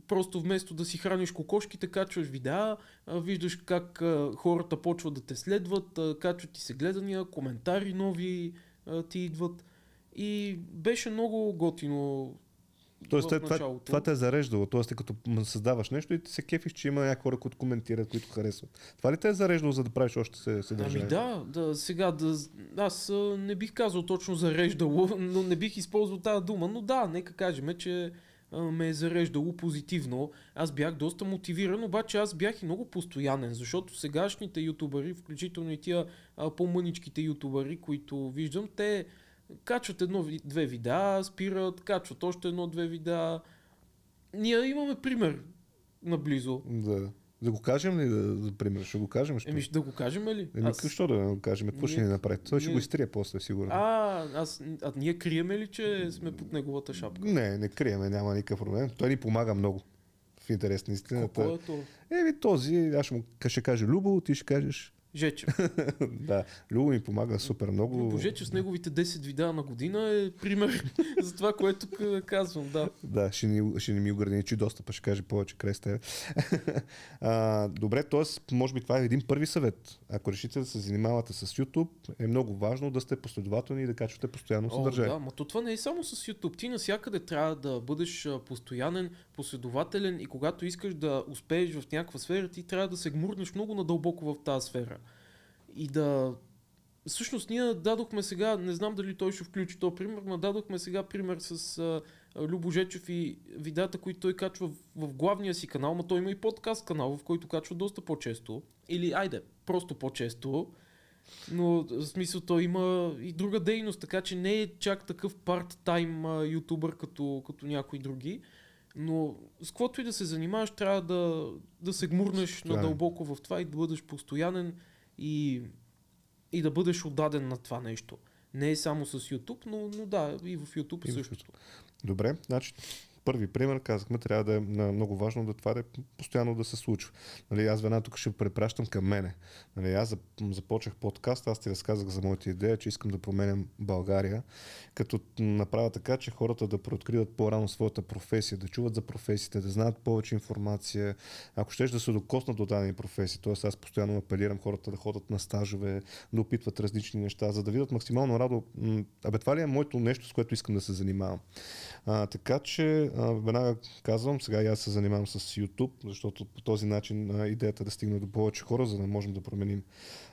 C: просто вместо да си храниш кокошките, качваш видеа, а, виждаш как а, хората почват да те следват, а, качват ти се гледания, коментари нови а, ти идват. И беше много готино.
B: Тоест, това,
C: началото.
B: това те е зареждало. Тоест, като създаваш нещо и ти се кефиш, че има някои хора, които коментират, които харесват. Това ли те е зареждало, за да правиш още се- съдържание?
C: Ами да, да, сега да, аз не бих казал точно зареждало, но не бих използвал тази дума, но да, нека кажем, че ме е зареждало позитивно. Аз бях доста мотивиран, обаче аз бях и много постоянен, защото сегашните ютубъри, включително и тия по-мъничките ютубъри, които виждам, те качват едно-две видеа, спират, качват още едно-две видеа. Ние имаме пример наблизо.
B: Да. Да го кажем ли, да, за пример? Ще го кажем? Ще...
C: Еми, ще да го кажем ли?
B: Еми, Защо да го кажем? Какво ще ни направи? Той ще
C: ние-
B: го изтрие после, сигурно.
C: А, аз, а ние криеме ли, че сме под неговата шапка?
B: Не, не криеме, няма никакъв проблем. Той ни помага много. В интерес на истината.
C: Какво е то?
B: Еми този, аз ще му ще кажа Любо, ти ще кажеш.
C: Жече.
B: да, Любо ми помага супер много.
C: Боже, че с неговите 10 видеа на година е пример за това, което казвам, да.
B: Да, ще ни, ще ни ми ограничи достъпа, ще каже повече край а, добре, т.е. може би това е един първи съвет. Ако решите да се занимавате с YouTube, е много важно да сте последователни и да качвате постоянно
C: О,
B: съдържание.
C: да, но то това не е само с YouTube. Ти навсякъде трябва да бъдеш постоянен, последователен и когато искаш да успееш в някаква сфера, ти трябва да се гмурнеш много надълбоко в тази сфера. И да... Всъщност ние дадохме сега, не знам дали той ще включи то пример, но дадохме сега пример с а, Любо Жечев и видеята, които той качва в, в главния си канал, но той има и подкаст канал, в който качва доста по-често. Или, айде, просто по-често. Но в смисъл то има и друга дейност, така че не е чак такъв парт-тайм ютубър като, като някои други. Но с каквото и да се занимаваш, трябва да, да се гмурнеш надълбоко в това и да бъдеш постоянен и, и да бъдеш отдаден на това нещо. Не е само с YouTube, но, но да, и в YouTube
B: И
C: също.
B: Добре, значи първи пример, казахме, трябва да е много важно да това да е постоянно да се случва. Нали, аз веднага тук ще препращам към мене. Нали, аз зап- започнах подкаст, аз ти разказах за моята идея, че искам да променям България, като направя така, че хората да преоткриват по-рано своята професия, да чуват за професиите, да знаят повече информация, ако щеш да се докоснат до дадени професии. Тоест аз постоянно апелирам хората да ходят на стажове, да опитват различни неща, за да видят максимално радо, абе това ли е моето нещо, с което искам да се занимавам. А, така че веднага казвам, сега и аз се занимавам с YouTube, защото по този начин а, идеята е да стигне до повече хора, за да можем да променим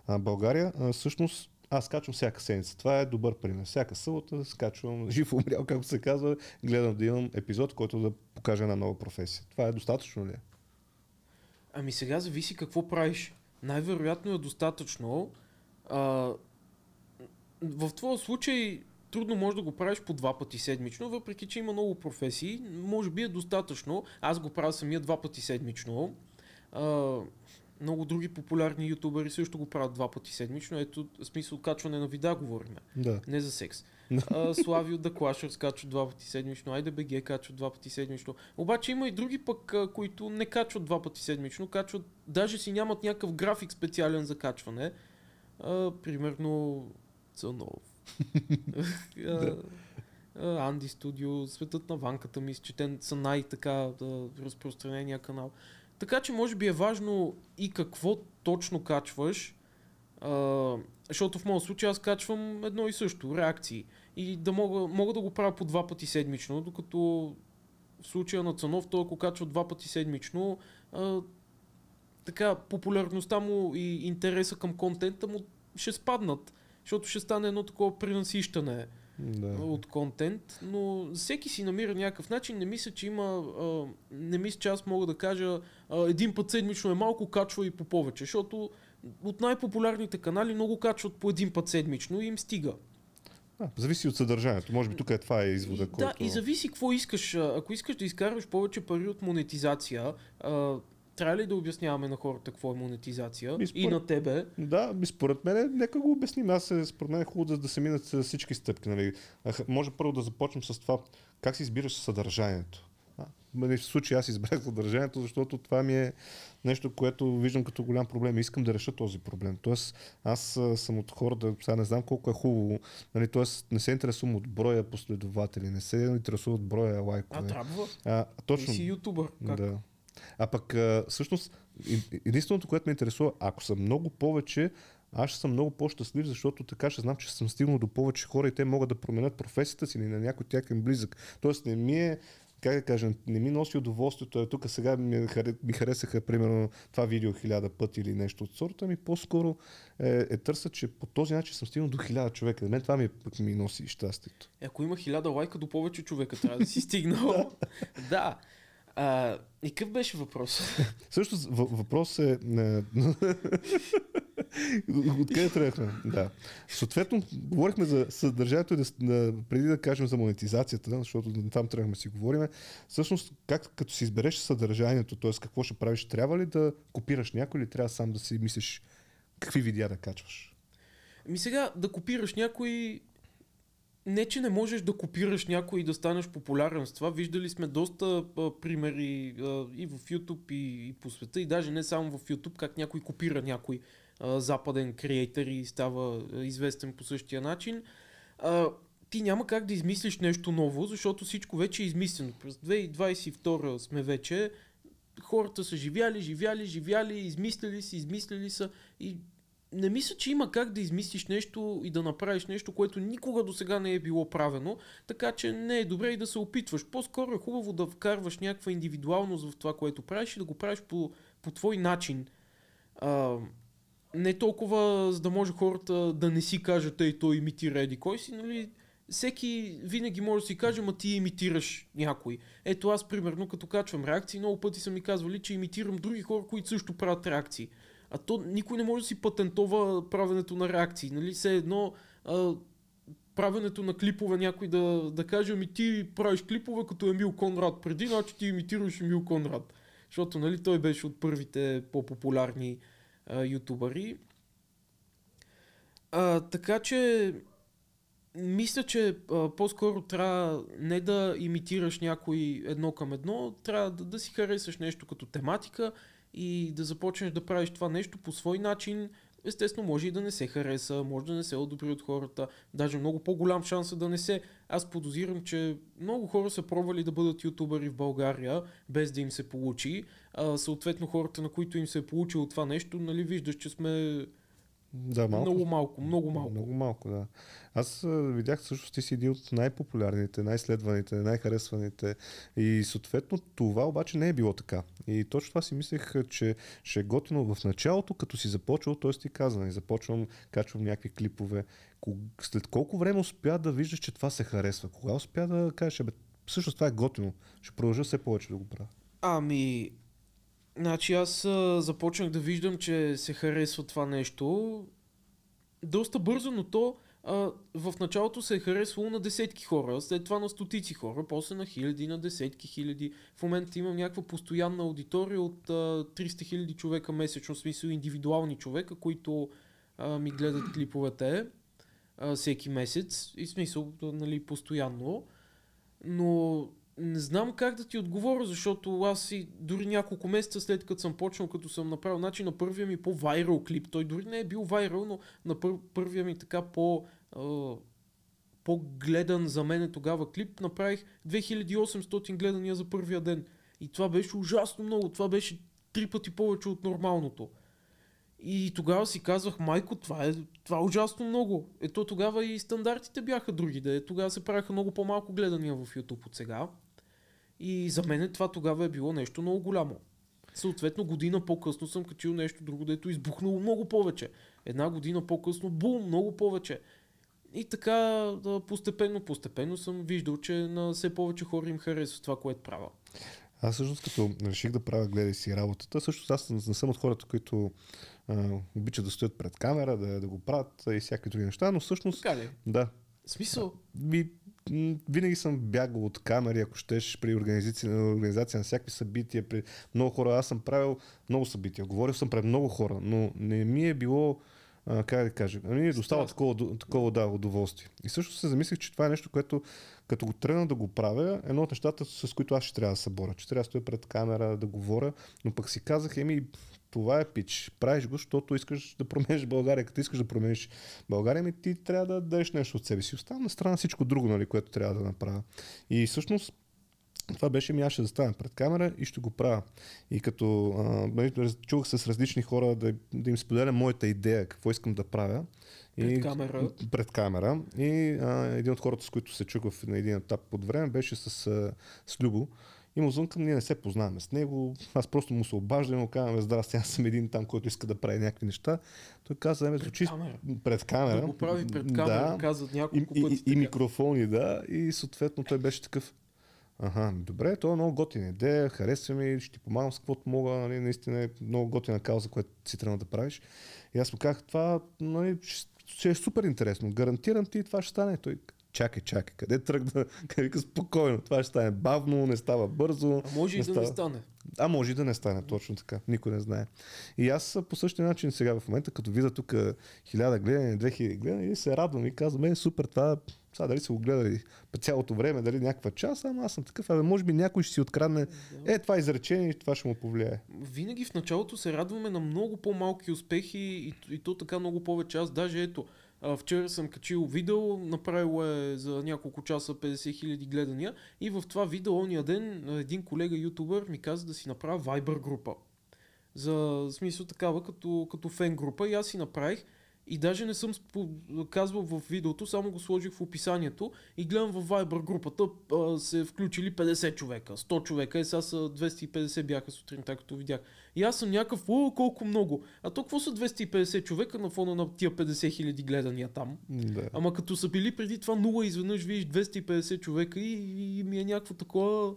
B: а, България. А, всъщност аз скачвам всяка седмица. Това е добър пример. Всяка събота скачвам жив умрял, както се казва, гледам да имам епизод, който да покаже една нова професия. Това е достатъчно ли? е?
C: Ами сега зависи какво правиш. Най-вероятно е достатъчно. А, в твоя случай трудно можеш да го правиш по два пъти седмично, въпреки че има много професии. Може би е достатъчно. Аз го правя самия два пъти седмично. А, много други популярни ютубери също го правят два пъти седмично. Ето, в смисъл качване на видеа говорим.
B: Да.
C: Не за секс. А, Слави от The Clashers качват два пъти седмично, Айде БГ качват два пъти седмично. Обаче има и други пък, които не качват два пъти седмично, качват, даже си нямат някакъв график специален за качване. А, примерно Цънов. Анди Студио, Светът на ванката, мисля, че те са най-така да, разпространения канал. Така че може би е важно и какво точно качваш, а, защото в моят случай аз качвам едно и също, реакции. И да мога, мога да го правя по два пъти седмично, докато в случая на Цанов, той ако качва два пъти седмично, а, така популярността му и интереса към контента му ще спаднат, защото ще стане едно такова пренасищане
B: да.
C: от контент, но всеки си намира някакъв начин. Не мисля, че има. А, не мисля, че аз мога да кажа а, един път седмично е малко, качва и по повече, защото от най-популярните канали много качват по един път седмично и им стига.
B: А, зависи от съдържанието. Може би тук е това е извода,
C: И,
B: който...
C: Да, и зависи какво искаш. Ако искаш да изкарваш повече пари от монетизация, а, трябва ли да обясняваме на хората какво е монетизация? И
B: според-
C: на тебе.
B: Да, ми според мен, нека го обясним. Аз е, според мен е хубаво да, да се минат всички стъпки. Нали. А, може първо да започнем с това, как си избираш съдържанието. А, в случай аз избрах съдържанието, защото това ми е нещо, което виждам като голям проблем и искам да реша този проблем. Тоест, аз а, съм от хората, сега не знам колко е хубаво, нали, тоест не се интересувам от броя последователи, не се интересувам от броя
C: А,
B: лайкове.
C: трябва.
B: А,
C: Ти
B: точно.
C: си ютубър. Как?
B: Да. А пък а, всъщност единственото, което ме интересува, ако съм много повече, аз ще съм много по-щастлив, защото така ще знам, че съм стигнал до повече хора и те могат да променят професията си или на някой тях е близък. Тоест не ми е как да кажа, не ми носи удоволствието. Е, тук сега ми, харе- ми харесаха, примерно, това видео хиляда пъти или нещо от сорта ми. По-скоро е, е търса, че по този начин съм стигнал до хиляда човека. На мен това ми, пък ми носи щастието.
C: Е, Ако има хиляда лайка, до повече човека трябва да си стигнал. да. А, и какъв беше въпрос?
B: Също въпрос е... Откъде тръгнахме? Да. Съответно, говорихме за съдържанието, да, преди да кажем за монетизацията, защото там тръгнахме да си говорим. Всъщност, как като си избереш съдържанието, т.е. какво ще правиш, трябва ли да копираш някой или трябва сам да си мислиш какви видеа да качваш?
C: Ми сега да копираш някой... Не, че не можеш да копираш някой и да станеш популярен с това. Виждали сме доста а, примери а, и в YouTube, и, и по света, и даже не само в YouTube, как някой копира някой а, западен креатор и става а, известен по същия начин. А, ти няма как да измислиш нещо ново, защото всичко вече е измислено. През 2022 сме вече, хората са живяли, живяли, живяли, измислили си, измислили са и не мисля, че има как да измислиш нещо и да направиш нещо, което никога до сега не е било правено, така че не е добре и да се опитваш. По-скоро е хубаво да вкарваш някаква индивидуалност в това, което правиш и да го правиш по, по твой начин. А, не толкова, за да може хората да не си кажат, ей, той имитира еди кой си, нали? Всеки винаги може да си каже, ма ти имитираш някой. Ето аз, примерно, като качвам реакции, много пъти са ми казвали, че имитирам други хора, които също правят реакции. А то никой не може да си патентова правенето на реакции. Нали? Все едно а, правенето на клипове някой да, да каже, ами ти правиш клипове като Емил Конрад преди, значи ти имитираш Емил Конрад. Защото нали, той беше от първите по-популярни а, ютубъри. А, така че мисля, че а, по-скоро трябва не да имитираш някой едно към едно, трябва да, да си харесаш нещо като тематика и да започнеш да правиш това нещо по свой начин. Естествено, може и да не се хареса, може да не се одобри от хората, даже много по-голям шанс е да не се. Аз подозирам, че много хора са пробвали да бъдат ютубъри в България, без да им се получи. А, съответно, хората, на които им се е получило това нещо, нали, виждаш, че сме
B: Да, малко.
C: много малко, много малко.
B: Много малко, да. Аз видях също, ти си един от най-популярните, най-следваните, най-харесваните и съответно това обаче не е било така. И точно това си мислех, че ще е готино в началото, като си започвал, т.е. ти каза, нали, започвам, качвам някакви клипове. След колко време успя да виждаш, че това се харесва? Кога успя да кажеш, бе, всъщност това е готино, ще продължа все повече да го правя.
C: Ами, значи аз а, започнах да виждам, че се харесва това нещо доста бързо, но то а, в началото се е харесвало на десетки хора, след това на стотици хора, после на хиляди, на десетки хиляди. В момента имам някаква постоянна аудитория от а, 300 хиляди човека месечно, в смисъл индивидуални човека, които а, ми гледат клиповете а, всеки месец и в смисъл, нали, постоянно. Но не знам как да ти отговоря, защото аз си дори няколко месеца след като съм почнал, като съм направил, значи на първия ми по-вайрал клип, той дори не е бил вайрал, но на пър, първия ми така по, а, по-гледан за мен тогава клип, направих 2800 гледания за първия ден. И това беше ужасно много, това беше три пъти повече от нормалното. И тогава си казвах, майко, това е, това е ужасно много. Ето тогава и стандартите бяха други. Да. Тогава се правяха много по-малко гледания в YouTube от сега. И за мен това тогава е било нещо много голямо. Съответно, година по-късно съм качил нещо друго, дето е избухнало много повече. Една година по-късно, бум, много повече. И така, постепенно, постепенно съм виждал, че на все повече хора им харесва това, което правя.
B: Аз всъщност като реших да правя гледай си работата, също аз не съм от хората, които а, обичат да стоят пред камера, да, да го правят и всякакви други неща, но всъщност
C: Така ли?
B: да,
C: смисъл?
B: ми, винаги съм бягал от камери, ако щеш, при организация, организация на всякакви събития, при много хора. Аз съм правил много събития, говорил съм пред много хора, но не ми е било а, как да кажа, не ми е достава такова, такова да, удоволствие. И също се замислих, че това е нещо, което като го тръгна да го правя, едно от нещата, с които аз ще трябва да се боря, че трябва да стоя пред камера, да говоря, но пък си казах, еми, това е пич. Правиш го, защото искаш да промениш България. Като искаш да промениш България, ми ти трябва да дадеш нещо от себе си. Оставам на страна всичко друго, нали, което трябва да направя. И всъщност това беше ми аз ще застана пред камера и ще го правя. И като а, нали, чувах с различни хора да, да им споделям моята идея, какво искам да правя.
C: Пред камера.
B: Пред камера. И а, един от хората, с които се чух в, на един етап от време, беше с, а, с Любо. И му звънкам, ние не се познаваме с него. Аз просто му се обаждам и му казвам, здрасти, аз съм един там, който иска да прави някакви неща. Той каза, ме звучи пред камера.
C: Да го прави пред камера,
B: Да.
C: казват
B: И,
C: няколко
B: и,
C: пъти.
B: и, и
C: така.
B: микрофони, да. И съответно той беше такъв. Ага, добре, това е много готина идея, харесва ми, ще ти помагам с каквото мога, нали, наистина е много готина кауза, която си трябва да правиш. И аз му казах, това нали, ще, ще е супер интересно, гарантирам ти това ще стане. Той, чакай, чакай, къде тръгна? Къде вика спокойно, това ще стане бавно, не става бързо.
C: А може и да не
B: става-
C: стане.
B: а може и да не стане точно така. Никой не знае. И аз по същия начин сега в момента, като видя тук хиляда гледания, 2000 гледания, и се радвам и казвам, е, супер, това сега дали са го гледали по цялото време, дали някаква час, ама аз съм такъв, абе, може би някой ще си открадне, е, това изречение и това ще му повлияе.
C: Винаги в началото се радваме на много по-малки успехи и, и то така много повече. Аз даже ето, а, вчера съм качил видео, направило е за няколко часа 50 000 гледания и в това видео ония ден а, един колега ютубър ми каза да си направя Viber група. За смисъл такава като, като фен група и аз си направих и даже не съм казвал в видеото, само го сложих в описанието и гледам в Viber групата а, се включили 50 човека, 100 човека и сега са 250 бяха сутринта, като видях. И аз съм някакъв, о, колко много. А то какво са 250 човека на фона на тия 50 хиляди гледания там?
B: Да.
C: Ама като са били преди това нула, изведнъж видиш 250 човека и, и ми е някакво такова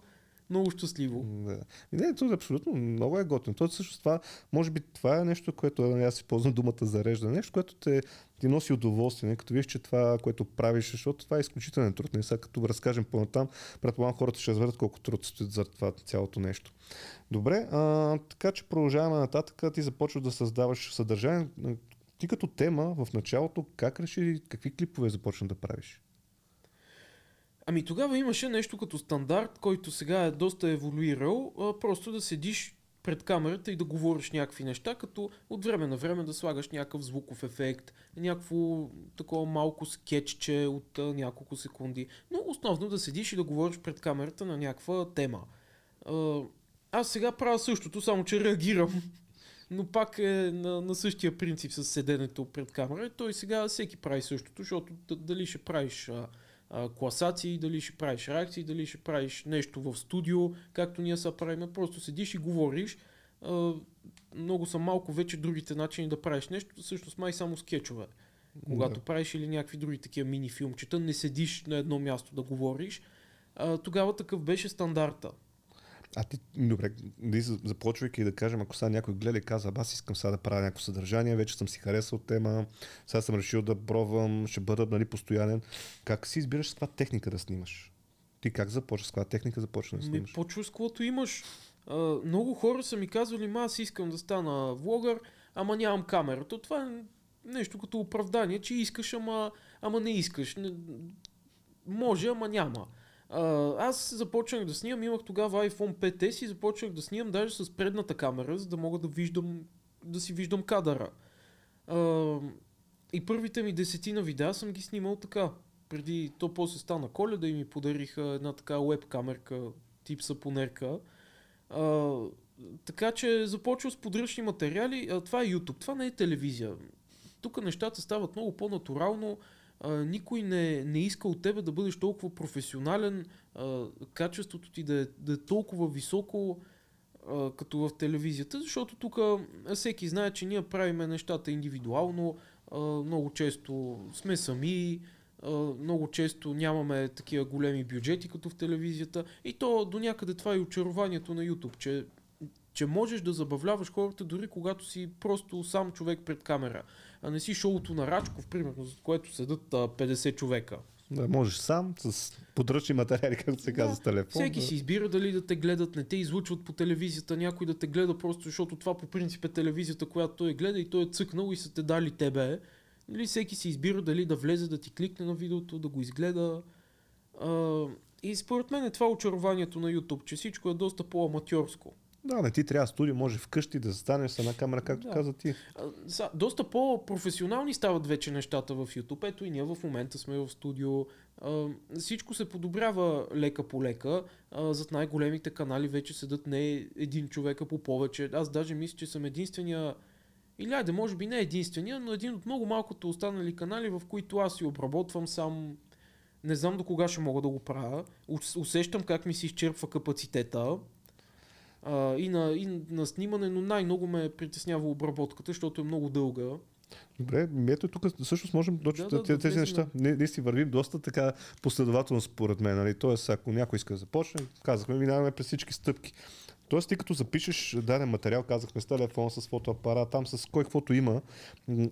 C: много щастливо.
B: Да. Не, то е абсолютно много е готино. То също това, може би това е нещо, което нали, аз си ползвам думата зарежда. Нещо, което те, ти носи удоволствие, не? като виж, че това, което правиш, защото това е изключителен труд. Не сега като разкажем по-натам, предполагам хората ще разберат колко труд стоят за това цялото нещо. Добре, а, така че продължаваме нататък. Ти започваш да създаваш съдържание. Ти като тема в началото, как реши, какви клипове започна да правиш?
C: Ами тогава имаше нещо като стандарт, който сега е доста еволюирал, а, просто да седиш пред камерата и да говориш някакви неща, като от време на време да слагаш някакъв звуков ефект, някакво такова малко скетчче от а, няколко секунди, но основно да седиш и да говориш пред камерата на някаква тема. А, аз сега правя същото, само че реагирам, но пак е на, на същия принцип с седенето пред камера. Той сега всеки прави същото, защото дали ще правиш а, а, класации, дали ще правиш реакции, дали ще правиш нещо в студио, както ние са правим. Просто седиш и говориш. А, много са малко вече другите начини да правиш нещо. Всъщност май само скетчове. Когато
B: Да.
C: правиш или някакви други такива мини филмчета, не седиш на едно място да говориш. А, тогава такъв беше стандарта.
B: А ти, добре, да започвайки да кажем, ако сега някой гледа и каза, «Абе, аз искам сега да правя някакво съдържание, вече съм си харесал тема, сега съм решил да пробвам, ще бъда нали, постоянен. Как си избираш с каква техника да снимаш? Ти как започваш, с каква техника започна да
C: Ми,
B: снимаш?
C: почваш с каквото имаш. А, много хора са ми казвали, ма аз искам да стана влогър, ама нямам камера. То това е нещо като оправдание, че искаш, ама, ама не искаш. Не, може, ама няма. Аз започнах да снимам, имах тогава iPhone 5S и започнах да снимам даже с предната камера, за да мога да виждам, да си виждам кадъра. А, и първите ми десетина видеа съм ги снимал така. Преди то после стана коледа и ми подариха една така веб камерка тип сапонерка. А, така че започва с подръчни материали. А, това е YouTube, това не е телевизия. Тук нещата стават много по-натурално. Никой не, не иска от тебе да бъдеш толкова професионален, а, качеството ти да е, да е толкова високо, а, като в телевизията, защото тук всеки знае, че ние правиме нещата индивидуално, а, много често сме сами, а, много често нямаме такива големи бюджети като в телевизията. И то до някъде това е очарованието на YouTube, че, че можеш да забавляваш хората дори когато си просто сам човек пред камера, а не си шоуто на Рачков, примерно, за което седат а, 50 човека.
B: Да, можеш сам, с подръчни материали, както се
C: Да,
B: казва с телефон.
C: Всеки
B: да.
C: си избира дали да те гледат, не те излучват по телевизията, някой да те гледа просто защото това по принцип е телевизията, която той гледа и той е цъкнал и са те дали тебе. Нали, всеки си избира дали да влезе, да ти кликне на видеото, да го изгледа. А, и според мен е това очарованието на YouTube, че всичко е доста по-аматьорско.
B: Да, не ти трябва студио, може вкъщи да застанеш с една камера, както
C: Да.
B: каза ти.
C: А, са, доста по-професионални стават вече нещата в YouTube. Ето и ние в момента сме в студио. А, всичко се подобрява лека по лека. А, зад най-големите канали вече седат не един човека по повече. Аз даже мисля, че съм единствения или айде, може би не единствения, но един от много малкото останали канали, в които аз си обработвам сам. Не знам до кога ще мога да го правя. Ус- Усещам как ми се изчерпва капацитета. А, и, на, и на снимане, но най-много ме притеснява обработката, защото е много дълга.
B: Добре, ето тук всъщност можем точно
C: Да,
B: да, тези,
C: да
B: тези неща. Ние, ние си вървим доста така последователно според мен. Нали? Тоест, ако някой иска да започне, казахме, минаваме през всички стъпки. Тоест, ти като запишеш даден материал, казахме с телефон, с фотоапарат, там с кой каквото има,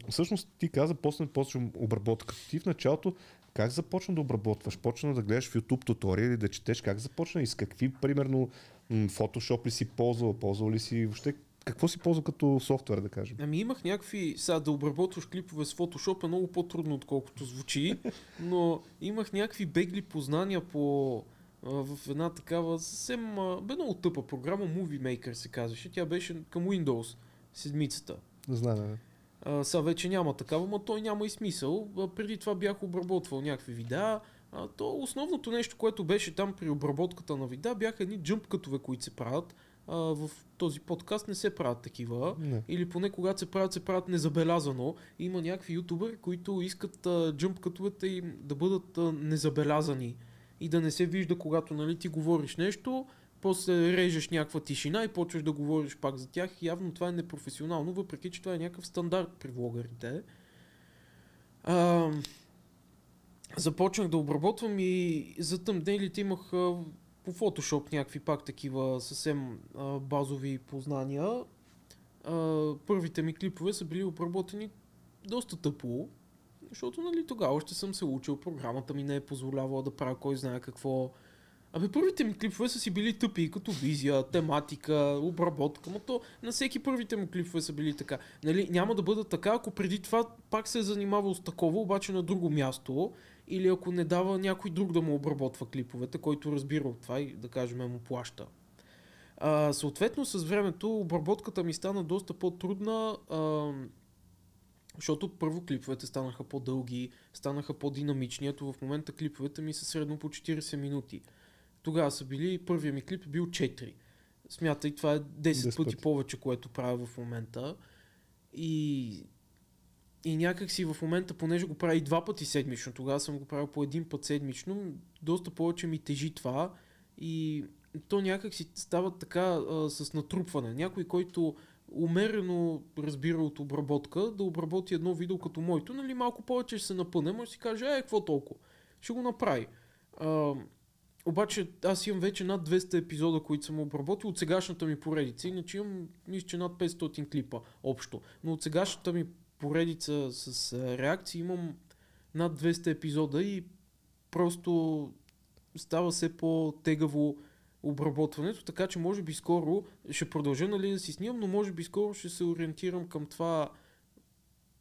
B: всъщност ти каза, после почвам обработка. Ти в началото как започна да обработваш? Почна да гледаш в YouTube туториали, да четеш как започна и с какви, примерно, Photoshop ли си ползвал, ползвал ли си въобще, какво си ползвал като софтуер, да кажем?
C: Ами имах някакви, сега да обработваш клипове с Photoshop е много по-трудно, отколкото звучи, но имах някакви бегли познания по в една такава съвсем бе много тъпа програма, Movie Maker се казваше. Тя беше към Windows седмицата.
B: Бе.
C: А, сега вече няма такава, но той няма и смисъл. А, преди това бях обработвал някакви видеа. А, то основното нещо, което беше там при обработката на видеа, бяха едни джъмп кътове, които се правят. А, в този подкаст не се правят такива.
B: Не.
C: Или поне когато се правят, се правят незабелязано. Има някакви ютубери, които искат а, джъмп кътовете им да бъдат а, незабелязани и да не се вижда, когато нали, ти говориш нещо, после режеш някаква тишина и почваш да говориш пак за тях. Явно това е непрофесионално, въпреки че това е някакъв стандарт при влогарите. А, започнах да обработвам и за тъмнелите имах а, по Photoshop някакви пак такива съвсем а, базови познания. А, първите ми клипове са били обработени доста тъпо, защото нали, тогава още съм се учил, програмата ми не е позволявала да правя кой знае какво. Абе, първите ми клипове са си били тъпи, като визия, тематика, обработка, но то на всеки първите му клипове са били така. Нали, няма да бъдат така, ако преди това пак се е занимавал с такова, обаче на друго място, или ако не дава някой друг да му обработва клиповете, който разбира от това и да кажем му плаща. А, съответно, с времето обработката ми стана доста по-трудна, а, защото първо клиповете станаха по-дълги, станаха по-динамични. Ето в момента клиповете ми са средно по 40 минути. Тогава са били, първия ми клип е бил 4. Смятай, това е 10, 10 пъти, повече, което правя в момента. И, и някак си в момента, понеже го правя и два пъти седмично, тогава съм го правил по един път седмично, доста повече ми тежи това и то някак си става така а, с натрупване. Някой, който умерено разбира от обработка, да обработи едно видео като моето, нали малко повече ще се напъне, може си каже, е, какво толкова? Ще го направи. А, обаче аз имам вече над 200 епизода, които съм обработил от сегашната ми поредица, иначе имам мисля, че над 500 клипа общо. Но от сегашната ми поредица с реакции имам над 200 епизода и просто става все по-тегаво обработването, така че може би скоро ще продължа нали, да си снимам, но може би скоро ще се ориентирам към това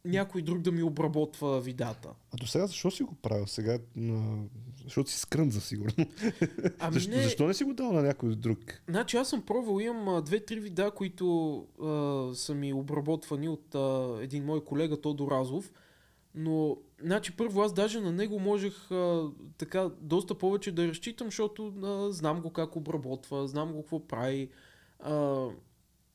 C: някой друг да ми обработва видеята.
B: А до сега защо си го правил? Сега, на... защото си скрънза, сигурно.
C: Ами
B: защо,
C: не,
B: защо не си го дал на някой друг?
C: Значи аз съм пробвал, имам две-три видеа, които а, са ми обработвани от а, един мой колега Тодор Разов. Но, значи първо аз даже на него можех а, така доста повече да разчитам, защото а, знам го как обработва, знам го какво прави. А,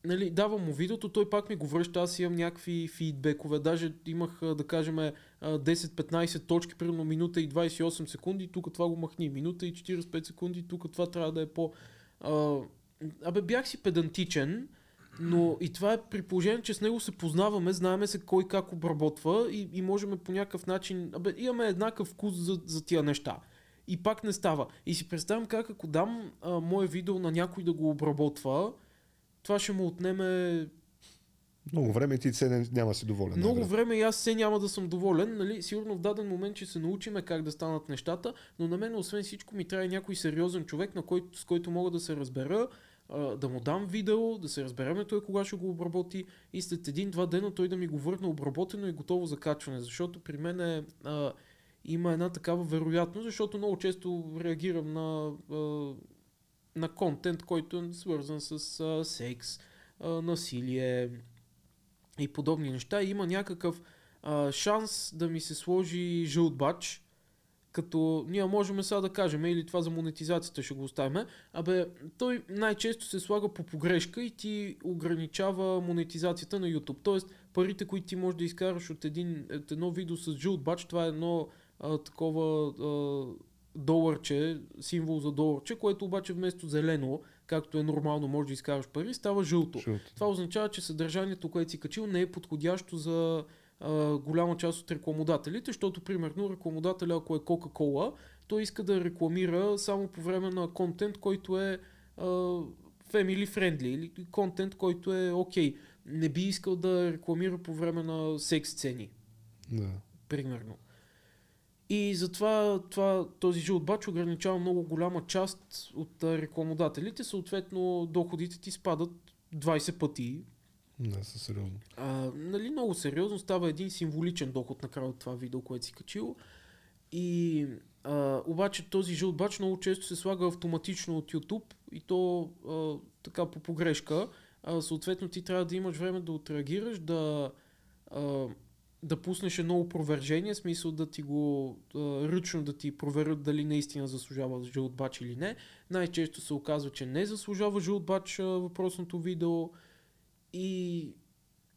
C: нали, давам му видеото, той пак ми го връща, аз имам някакви фидбекове, даже имах, да кажем, а, 10-15 точки, примерно минута и 28 секунди, тук това го махни, минута и 45 секунди, тук това трябва да е по... А, абе, бях си педантичен, но и това е при положение, че с него се познаваме, знаеме се кой как обработва и, и можем по някакъв начин, абе, имаме еднакъв вкус за, за тия неща. И пак не става. И си представям как ако дам а, мое видео на някой да го обработва, това ще му отнеме
B: Много време и ти се не- няма си доволен.
C: много
B: най-вероятно.
C: време и аз се няма да съм доволен. Нали? Сигурно в даден момент ще се научиме как да станат нещата, но на мен освен всичко ми трябва някой сериозен човек, на който, с който мога да се разбера, да му дам видео, да се разбереме той кога ще го обработи и след един-два дена той да ми го върне обработено и готово за качване. Защото при мен е, а, има една такава вероятност, защото много често реагирам на, а, на контент, който е свързан с а, секс, а, насилие, и подобни неща. И има някакъв а, шанс да ми се сложи жълт бач, като ние можем сега да кажем, или това за монетизацията ще го оставим, абе, той най-често се слага по погрешка и ти ограничава монетизацията на YouTube. Тоест, парите, които ти можеш да изкараш от, един, от едно видео с жълт бач, това е едно а, такова а, доларче, символ за доларче, което обаче вместо зелено, както е нормално, може да изкараш пари, става жълто.
B: Жълто.
C: Това означава, че съдържанието, което си качил, не е подходящо за а, голяма част от рекламодателите, защото, примерно, рекламодателя, ако е Coca-Cola, той иска да рекламира само по време на контент, който е а, family friendly или контент, който е окей. Не би искал да рекламира по време на секс сцени
B: Да.
C: примерно. И затова това, този жълт бач ограничава много голяма част от рекламодателите, съответно доходите ти спадат 20 пъти.
B: Да, със сериозно.
C: А, нали, много сериозно става един символичен доход накрая от това видео, което си качил. И а, обаче този жълт бач много често се слага автоматично от YouTube и то а, така по погрешка. А, съответно ти трябва да имаш време да отреагираш, да, а, да пуснеш едно опровержение, смисъл да ти го а, ръчно да ти проверят дали наистина заслужава жълт бач или не. Най-често се оказва, че не заслужава жълт бач въпросното видео и,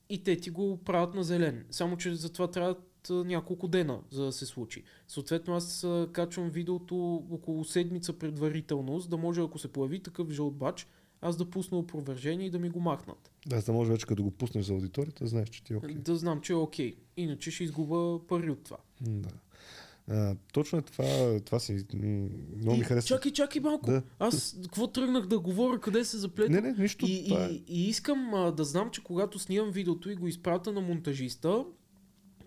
C: и те ти го правят на зелен. Само, че за това трябват а, няколко дена, за да се случи. Съответно, аз качвам видеото около седмица предварително, за да може, ако се появи такъв жълт бач, аз да пусна опровержение и да ми го махнат.
B: Да, за да може вече като го пуснеш за аудиторията, знаеш, че ти е окей.
C: Да знам, че е окей. Иначе ще изгуба пари от това.
B: Да. А, точно е това, това си много ми харесва.
C: чакай, чакай малко.
B: Да.
C: Аз какво тръгнах да говоря, къде се заплета?
B: Не, не, нищо.
C: И,
B: това е.
C: и, и искам а, да знам, че когато снимам видеото и го изпратя на монтажиста,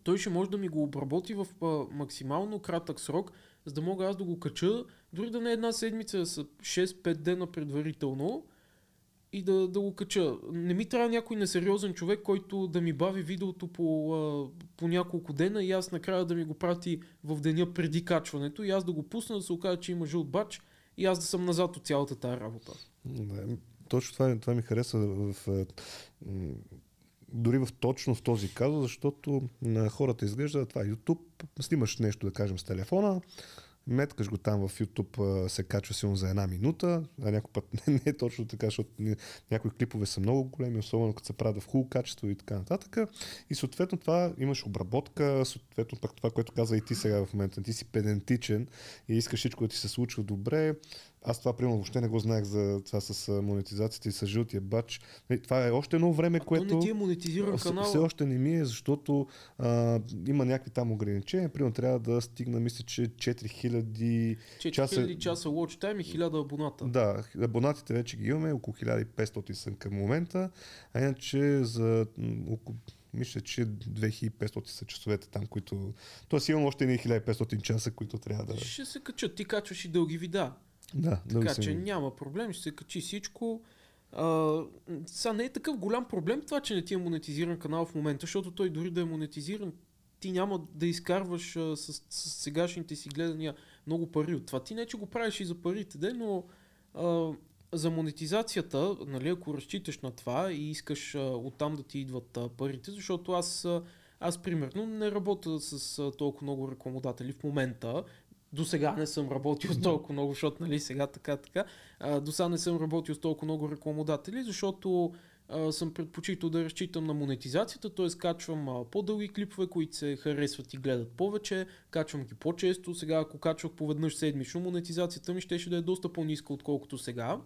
C: той ще може да ми го обработи в а, максимално кратък срок, за да мога аз да го кача, дори да не една седмица, са 6-5 дена предварително и да, да го кача. Не ми трябва някой несериозен човек, който да ми бави видеото по, по няколко дена и аз накрая да ми го прати в деня преди качването и аз да го пусна да се окаже, че има жълт бач и аз да съм назад от цялата тази работа.
B: Да, м, точно това, това ми хареса в, дори в точно в този казус, защото на хората изглежда това YouTube, снимаш нещо, да кажем, с телефона, меткаш го там в YouTube, се качва силно за една минута, а някой път не, не е точно така, защото някои клипове са много големи, особено като се правят в хубаво качество и така нататък. И съответно това имаш обработка, съответно пък това, което каза и ти сега в момента, ти си педантичен и искаш всичко да ти се случва добре. Аз това, примерно, въобще не го знаех за това с монетизацията и с жълтия бач. Нали, Това е още едно време,
C: А
B: което...
C: то не ти е монетизиран канал.
B: Все още не ми е, защото а, има някакви там ограничения. Примерно трябва да стигна, мисля, че 4000
C: 4000
B: часа-
C: часа watch time и 1000 абоната.
B: да, абонатите вече ги имаме, около 1500 са към момента, а иначе за около мисля, че 2500 са часовете там, които... Тоест имам още едни 1500 часа, които трябва да...
C: Ще се качат. Ти качваш и дълги видеа.
B: Да,
C: Така че няма проблем, ще се качи всичко. А, сега не е такъв голям проблем това, че не ти е монетизиран канал в момента, защото той дори да е монетизиран, ти няма да изкарваш а, с, с сегашните си гледания много пари от това. Ти не, че го правиш и за парите, де, но а, за монетизацията, нали, ако разчиташ на това и искаш а, оттам да ти идват а, парите, защото аз, а, аз примерно не работя с а, толкова много рекламодатели в момента, до сега не съм работил с толкова много, защото нали сега така, така. А, до сега не съм работил с толкова много рекламодатели, защото а, съм предпочитал да разчитам на монетизацията, т.е. качвам а, по-дълги клипове, които се харесват и гледат повече, качвам ги по-често. Сега, ако качвах поведнъж седмично, монетизацията ми ще, да е доста по-ниска, отколкото сега.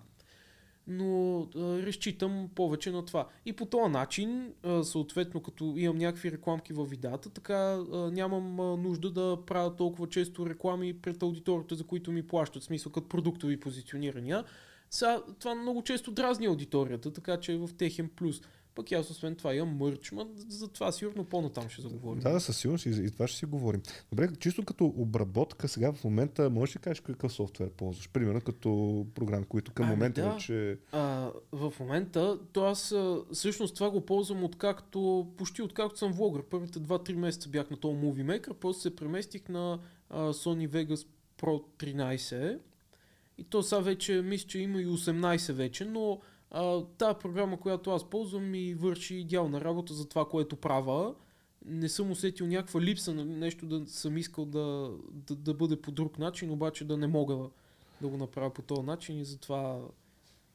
C: Но а, разчитам повече на това. И по този начин, а, съответно, като имам някакви рекламки във видеята, така а, нямам а, нужда да правя толкова често реклами пред аудиторията, за които ми плащат, в смисъл като продуктови позиционирания. Сега, това много често дразни аудиторията, така че е в техен плюс. Пък и аз освен това имам мърч, ма за това сигурно по-натам ще заговорим.
B: Да, да, със сигурност и, и това ще си говорим. Добре, чисто като обработка сега в момента, можеш ли да кажеш какъв софтуер ползваш? Примерно като програми, които към
C: Ами
B: момента
C: да.
B: вече...
C: А, в момента, то аз всъщност това го ползвам откакто, почти откакто съм влогър. Първите 2-3 месеца бях на този Movie Maker, после се преместих на а, Sony Vegas Pro 13. И то сега вече, мисля, че има и 18 вече, но а, тази програма, която аз ползвам, ми върши идеална работа за това, което правя. Не съм усетил някаква липса на нещо да съм искал да, да, да бъде по друг начин, обаче да не мога да го направя по този начин и затова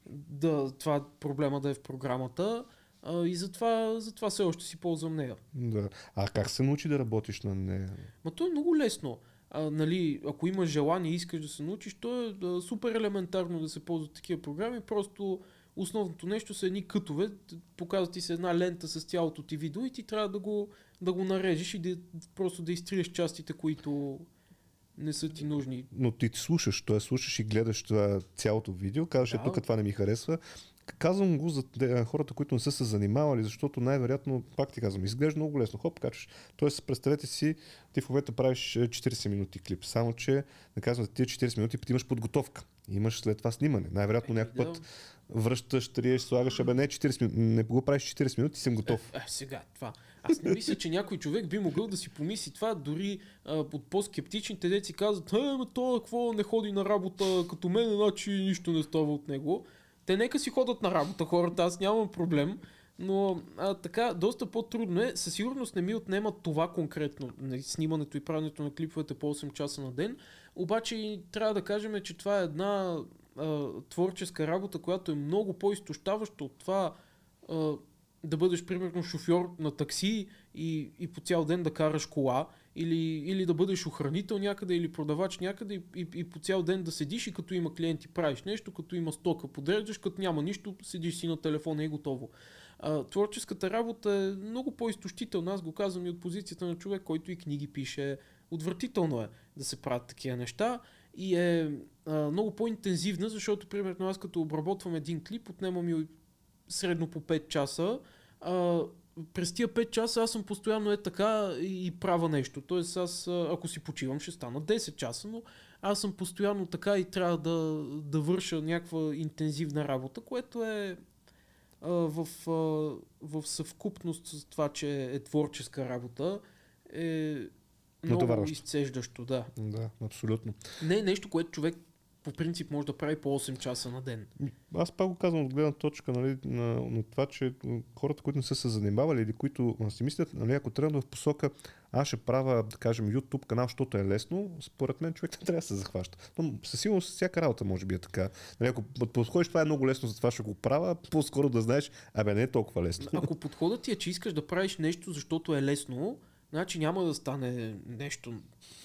C: да, това проблема да е в програмата. А, и затова, затова все още си ползвам нея.
B: Да. А как се научи да работиш на нея?
C: Ма то е много лесно. А, нали, ако имаш желание и искаш да се научиш, то е да, супер елементарно да се ползват такива програми. Просто основното нещо са едни кътове. т- Показва ти се една лента с цялото ти видео и ти трябва да го, да го нарежеш и да, просто да изтриеш частите, които не са ти нужни.
B: Но ти слушаш, т.е. слушаш и гледаш това цялото видео, казваш,
C: Да.
B: да. тук това не ми харесва. Казвам го за хората, които не са се занимавали, защото най-вероятно, пак ти казвам, изглежда много лесно. Хоп, качваш. Тоест, представете си, ти в момента правиш е, 40 минути клип, само че, да казвам, за тия 40 минути пък имаш подготовка. Имаш след това снимане. Най-вероятно
C: Еми,
B: някой път връщаш, триеш, слагаш, абе не 40 минути, не го правиш 40 минути и съм готов.
C: Е, сега, това. Аз не мисля, че някой човек би могъл да си помисли това, дори а, от по-скептичните деци казват, е, ме то какво не ходи на работа като мен, значи нищо не става от него. Те нека си ходят на работа хората, аз нямам проблем, но а, така, доста по-трудно е. Със сигурност не ми отнема това конкретно, нали, снимането и правенето на клиповете по 8 часа на ден, обаче трябва да кажем, че това е една творческа работа, която е много по-изтощаваща от това а, да бъдеш примерно шофьор на такси и, и по цял ден да караш кола, или, или да бъдеш охранител някъде, или продавач някъде и, и, и по цял ден да седиш и като има клиенти правиш нещо, като има стока подреждаш, като няма нищо, седиш си на телефона и е готово. А, творческата работа е много по-изтощителна. Аз го казвам и от позицията на човек, който и книги пише, отвратително е да се правят такива неща и е а, много по-интензивна, защото примерно аз като обработвам един клип, отнема ми средно по 5 часа. А, през тия 5 часа аз съм постоянно е така и правя нещо. Тоест аз, ако си почивам, ще стана 10 часа, но аз съм постоянно така и трябва да, да върша някаква интензивна работа, което е а, в, а, в съвкупност с това, че е творческа работа, е много изцеждащо, да.
B: Да, абсолютно.
C: Не е нещо, което човек по принцип може да прави по 8 часа на ден.
B: Аз пак го казвам от гледна точка нали, на, на това, че хората, които не са се занимавали или които си мислят, нали, ако тръгна в посока, аз ще правя, да кажем, YouTube канал, защото е лесно, според мен човек не трябва да се захваща. Но със сигурност всяка работа може би е така. Нали, ако под- подходиш, това е много лесно, затова ще го правя, по-скоро да знаеш, абе не е толкова лесно.
C: Ако подходът ти е, че искаш да правиш нещо, защото е лесно, значи няма да стане нещо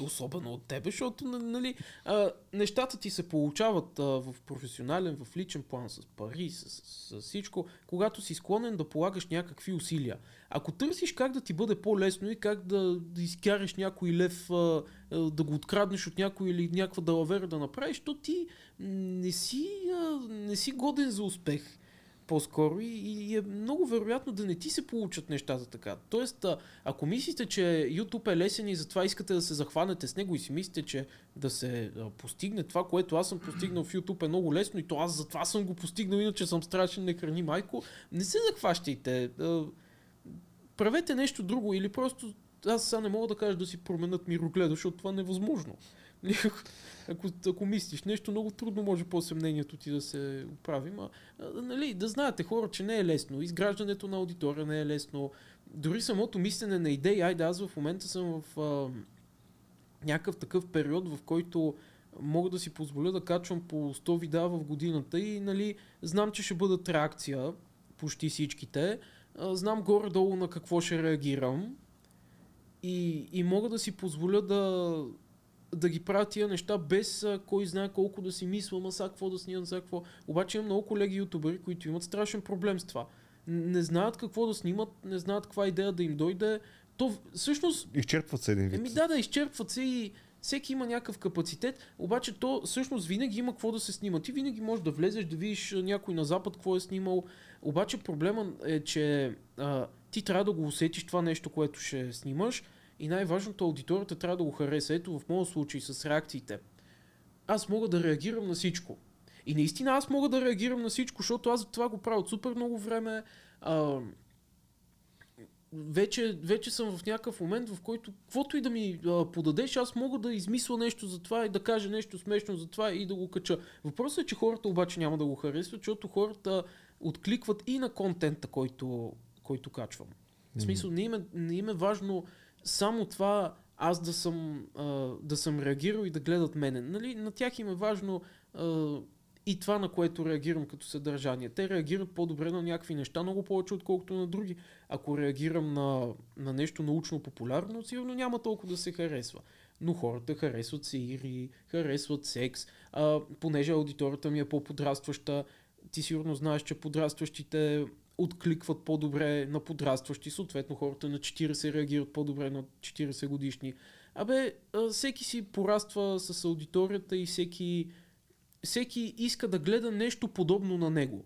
C: особено от тебе, защото нали, а, нещата ти се получават а, в професионален, в личен план, с пари, с, с, с всичко, когато си склонен да полагаш някакви усилия. Ако търсиш как да ти бъде по-лесно и как да, да изкараш някой лев, а, да го откраднеш от някой или някаква далавера да направиш, то ти не си, а, не си годен за успех по-скоро и, и е много вероятно да не ти се получат нещата така. Тоест, ако мислите, че YouTube е лесен и затова искате да се захванете с него и си мислите, че да се постигне това, което аз съм постигнал в YouTube е много лесно и то аз затова съм го постигнал, иначе съм страшен, не храни майко, не се захващайте. Правете нещо друго или просто аз сега не мога да кажа да си променят мирогледа, защото това е невъзможно. Ако, ако мислиш нещо, много трудно може по съмнението ти да се оправи. Ма, нали, да знаете хора, че не е лесно. Изграждането на аудитория не е лесно. Дори самото мислене на идеи. Айде, аз в момента съм в а, някакъв такъв период, в който мога да си позволя да качвам по 100 видеа в годината и нали, знам, че ще бъдат реакция почти всичките. А, знам горе-долу на какво ще реагирам и, и мога да си позволя да, да ги правя тия неща без а, кой знае колко да си мисля, ма сега какво да снимам, сега какво. Обаче има много колеги ютубери, които имат страшен проблем с това. Не знаят какво да снимат, не знаят каква идея да им дойде. То всъщност
B: Изчерпват се един вид.
C: Еми да, да, изчерпват се и всеки има някакъв капацитет, обаче то всъщност винаги има какво да се снима. Ти винаги можеш да влезеш, да видиш някой на запад какво е снимал. Обаче проблема е, че а, ти трябва да го усетиш това нещо, което ще снимаш и най-важното аудиторията трябва да го хареса. Ето в моят случай с реакциите. Аз мога да реагирам на всичко. И наистина аз мога да реагирам на всичко, защото аз това го правя от супер много време. А, вече, вече съм в някакъв момент, в който каквото и да ми а, подадеш, аз мога да измисля нещо за това и да кажа нещо смешно за това и да го кача. Въпросът е, че хората обаче няма да го харесват, защото хората откликват и на контента, който, който качвам. В смисъл, не им, е, не им е важно само това аз да съм, а, да съм реагирал и да гледат мене. Нали? На тях им е важно а, и това, на което реагирам като съдържание. Те реагират по-добре на някакви неща, много повече, отколкото на други. Ако реагирам на, на нещо научно-популярно, сигурно няма толкова да се харесва. Но хората харесват сеири, харесват секс, а, понеже аудиторията ми е по-подрастваща. Ти сигурно знаеш, че подрастващите откликват по-добре на подрастващи, съответно хората на 40 реагират по-добре на 40 годишни. Абе, всеки си пораства с аудиторията и всеки, всеки иска да гледа нещо подобно на него.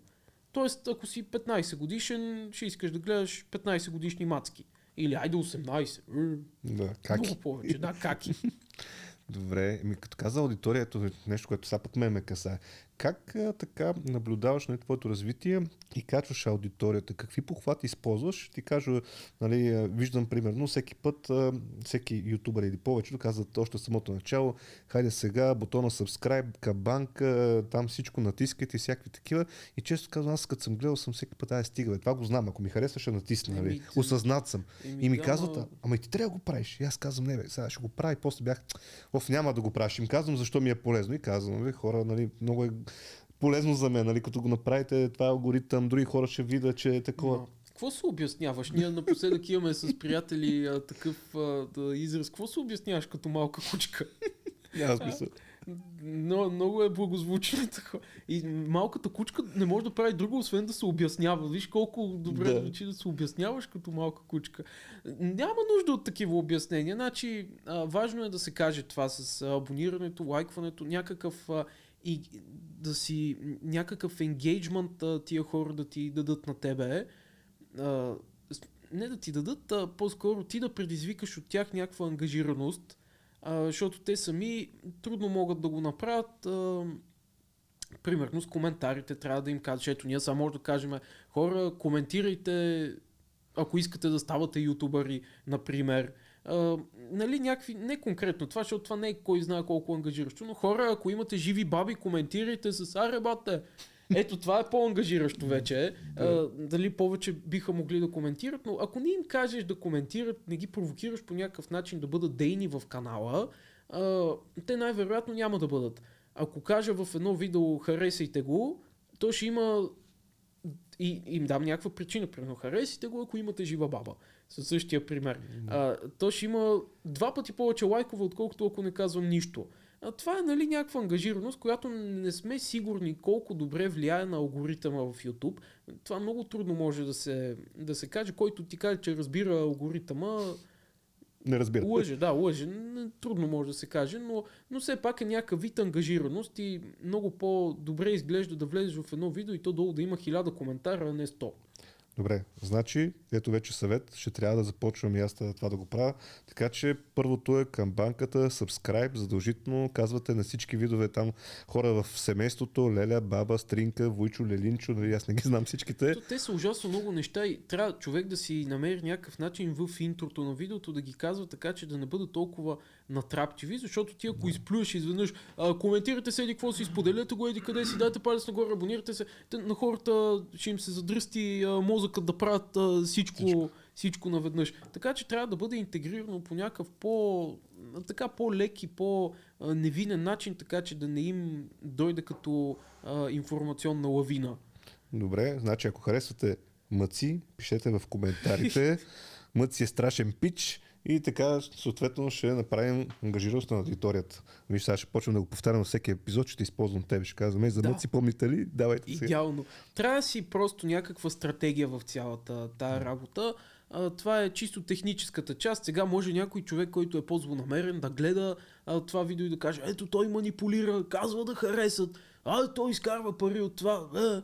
C: Тоест, ако си 15 годишен, ще искаш да гледаш 15 годишни мацки. Или айде 18. М,
B: Да, как?
C: Много повече, да, каки.
B: Добре, ми като каза аудиторията, нещо, което сега пък ме ме касае. Как а, така наблюдаваш на твоето развитие и качваш аудиторията? Какви похвати използваш? Ти кажа, нали, виждам примерно всеки път, а, всеки ютубър или повечето казват още самото начало, хайде сега, бутона subscribe, кабанка, там всичко натискайте и всякакви такива. И често казвам, аз като съм гледал съм всеки път, ай стига, бе, това го знам, ако ми хареса ще натисна, нали?
C: Ти-
B: Осъзнат съм.
C: Еми,
B: И ми
C: да,
B: казват, ама и ти трябва да го правиш. И аз казвам, не бе, сега ще го правя и после бях, оф, няма да го правиш. Им казвам, защо ми е полезно. И казвам, нали, хора, нали, много е полезно за мен, нали, като го направите, това е алгоритъм, други хора ще видят, че е такова.
C: Какво се обясняваш? Ние напоследък имаме с приятели а, такъв а, да, израз. Какво се обясняваш като малка кучка?
B: Няма смисъл.
C: Но, много е благозвучно. И малката кучка не може да прави друго, освен да се обяснява. Виж колко добре
B: Да.
C: звучи да се обясняваш като малка кучка. Няма нужда от такива обяснения. Значи, а, важно е да се каже това с абонирането, лайкването, някакъв а, и да си някакъв енгейджмент тия хора да ти дадат на тебе. А, не да ти дадат, а по-скоро ти да предизвикаш от тях някаква ангажираност, а, защото те сами трудно могат да го направят. А, примерно с коментарите трябва да им кажеш, ето ние само може да кажем, хора, коментирайте, ако искате да ставате ютубъри, например. А, нали, някакви, не конкретно това, защото това не е кой знае колко ангажиращо, но хора, ако имате живи баби, коментирайте с аре бате. Ето това е по-ангажиращо вече. А, дали повече биха могли да коментират, но ако не им кажеш да коментират, не ги провокираш по някакъв начин да бъдат дейни в канала, а, те най-вероятно няма да бъдат. Ако кажа в едно видео харесайте го, то ще има и им дам някаква причина. Примерно харесайте го, ако имате жива баба. Със същия пример. А, то ще има два пъти повече лайкове, отколкото ако не казвам нищо. А, това е нали, някаква ангажираност, която не сме сигурни колко добре влияе на алгоритъма в YouTube. Това много трудно може да се, да се каже. Който ти каже, че разбира алгоритъма,
B: Не разбира.
C: Лъже, да, лъже. Трудно може да се каже, но, но все пак е някакъв вид ангажираност и много по-добре изглежда да влезеш в едно видео и то долу да има хиляда коментара, а не 100.
B: Добре, значи, ето вече съвет, ще трябва да започвам и аз да- това да го правя. Така че първото е към банката, subscribe, задължително казвате на всички видове там хора в семейството, Леля, Баба, Стринка, Войчо, Лелинчо, нали, аз не ги знам всичките.
C: То, те са ужасно много неща и трябва човек да си намери някакъв начин в интрото на видеото да ги казва така, че да не бъдат толкова натрапчиви, защото ти ако изплюеш изведнъж, а, коментирате се еди какво си, споделяте го еди къде си, дайте палец нагоре, абонирайте се, на хората ще им се задръсти а, мозъкът да правят а, всичко, всичко. всичко наведнъж. Така че трябва да бъде интегрирано по някакъв по, така по-лек и по-невинен начин, така че да не им дойде като а, информационна лавина.
B: Добре, значи ако харесвате Мъци, пишете в коментарите. Мъци е страшен пич и така съответно ще направим ангажираност на аудиторията. Виж, сега ще почвам да го повтарям всеки епизод, ще използвам тебе. Ще казвам, «Ей, за
C: Да.
B: Мъци помните ли? Давайте сега.
C: Идеално. Трябва да си просто някаква стратегия в цялата тая работа. А, това е чисто техническата част. Сега може някой човек, който е по-злонамерен, да гледа а, това видео и да каже, ето той манипулира, казва да харесат, а той изкарва пари от това. А.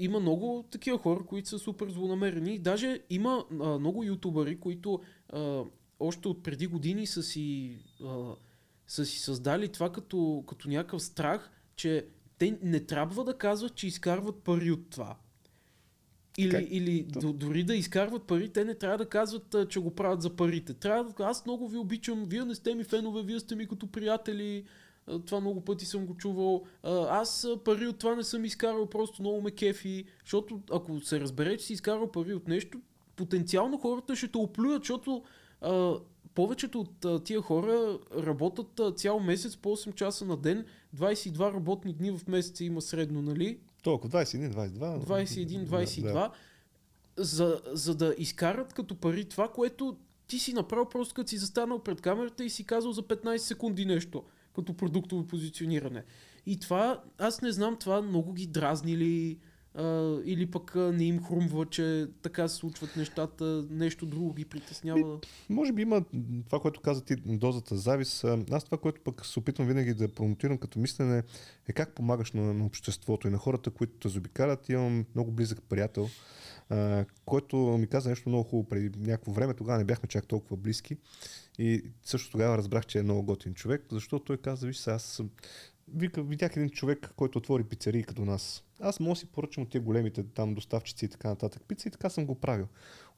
C: Има много такива хора, които са супер злонамерени. Даже има а, много ютубъри, които а, още от преди години са си, а, са си създали това като, като някакъв страх, че те не трябва да казват, че изкарват пари от това. Или,
B: Как?
C: или до, дори да изкарват пари, те не трябва да казват, а, че го правят за парите. Трябва да аз много ви обичам, вие не сте ми фенове, вие сте ми като приятели. А, Това много пъти съм го чувал. А, Аз пари от това не съм изкарал, просто много ме кефи. Защото ако се разбере, че си изкарал пари от нещо, потенциално хората ще те оплюят, защото а, повечето от а, тия хора работят а, цял месец по 8 часа на ден, 22 работни дни в месеца има средно, нали?
B: Толкова, 21, 22.
C: 21-22,
B: Да, да.
C: за, за да изкарат като пари това, което ти си направил просто като си застанал пред камерата и си казал за 15 секунди нещо, като продуктово позициониране. И това, аз не знам, това много ги дразни ли, а, или пък а, не им хрумва, че така се случват нещата, нещо друго ги притеснява.
B: Може би има това, което каза ти, дозата завис. Аз това, което пък се опитвам винаги да промотирам като мислене е как помагаш на, на обществото и на хората, които те заобикалят. Имам много близък приятел, а, който ми каза нещо много хубаво преди някакво време. Тогава не бяхме чак толкова близки. И също тогава разбрах, че е много готин човек, защото той каза, виж сега, аз. Вика, видях един човек, който отвори пицарии като нас. Аз мога си поръчам от тези големите там доставчици и така нататък пица и така съм го правил.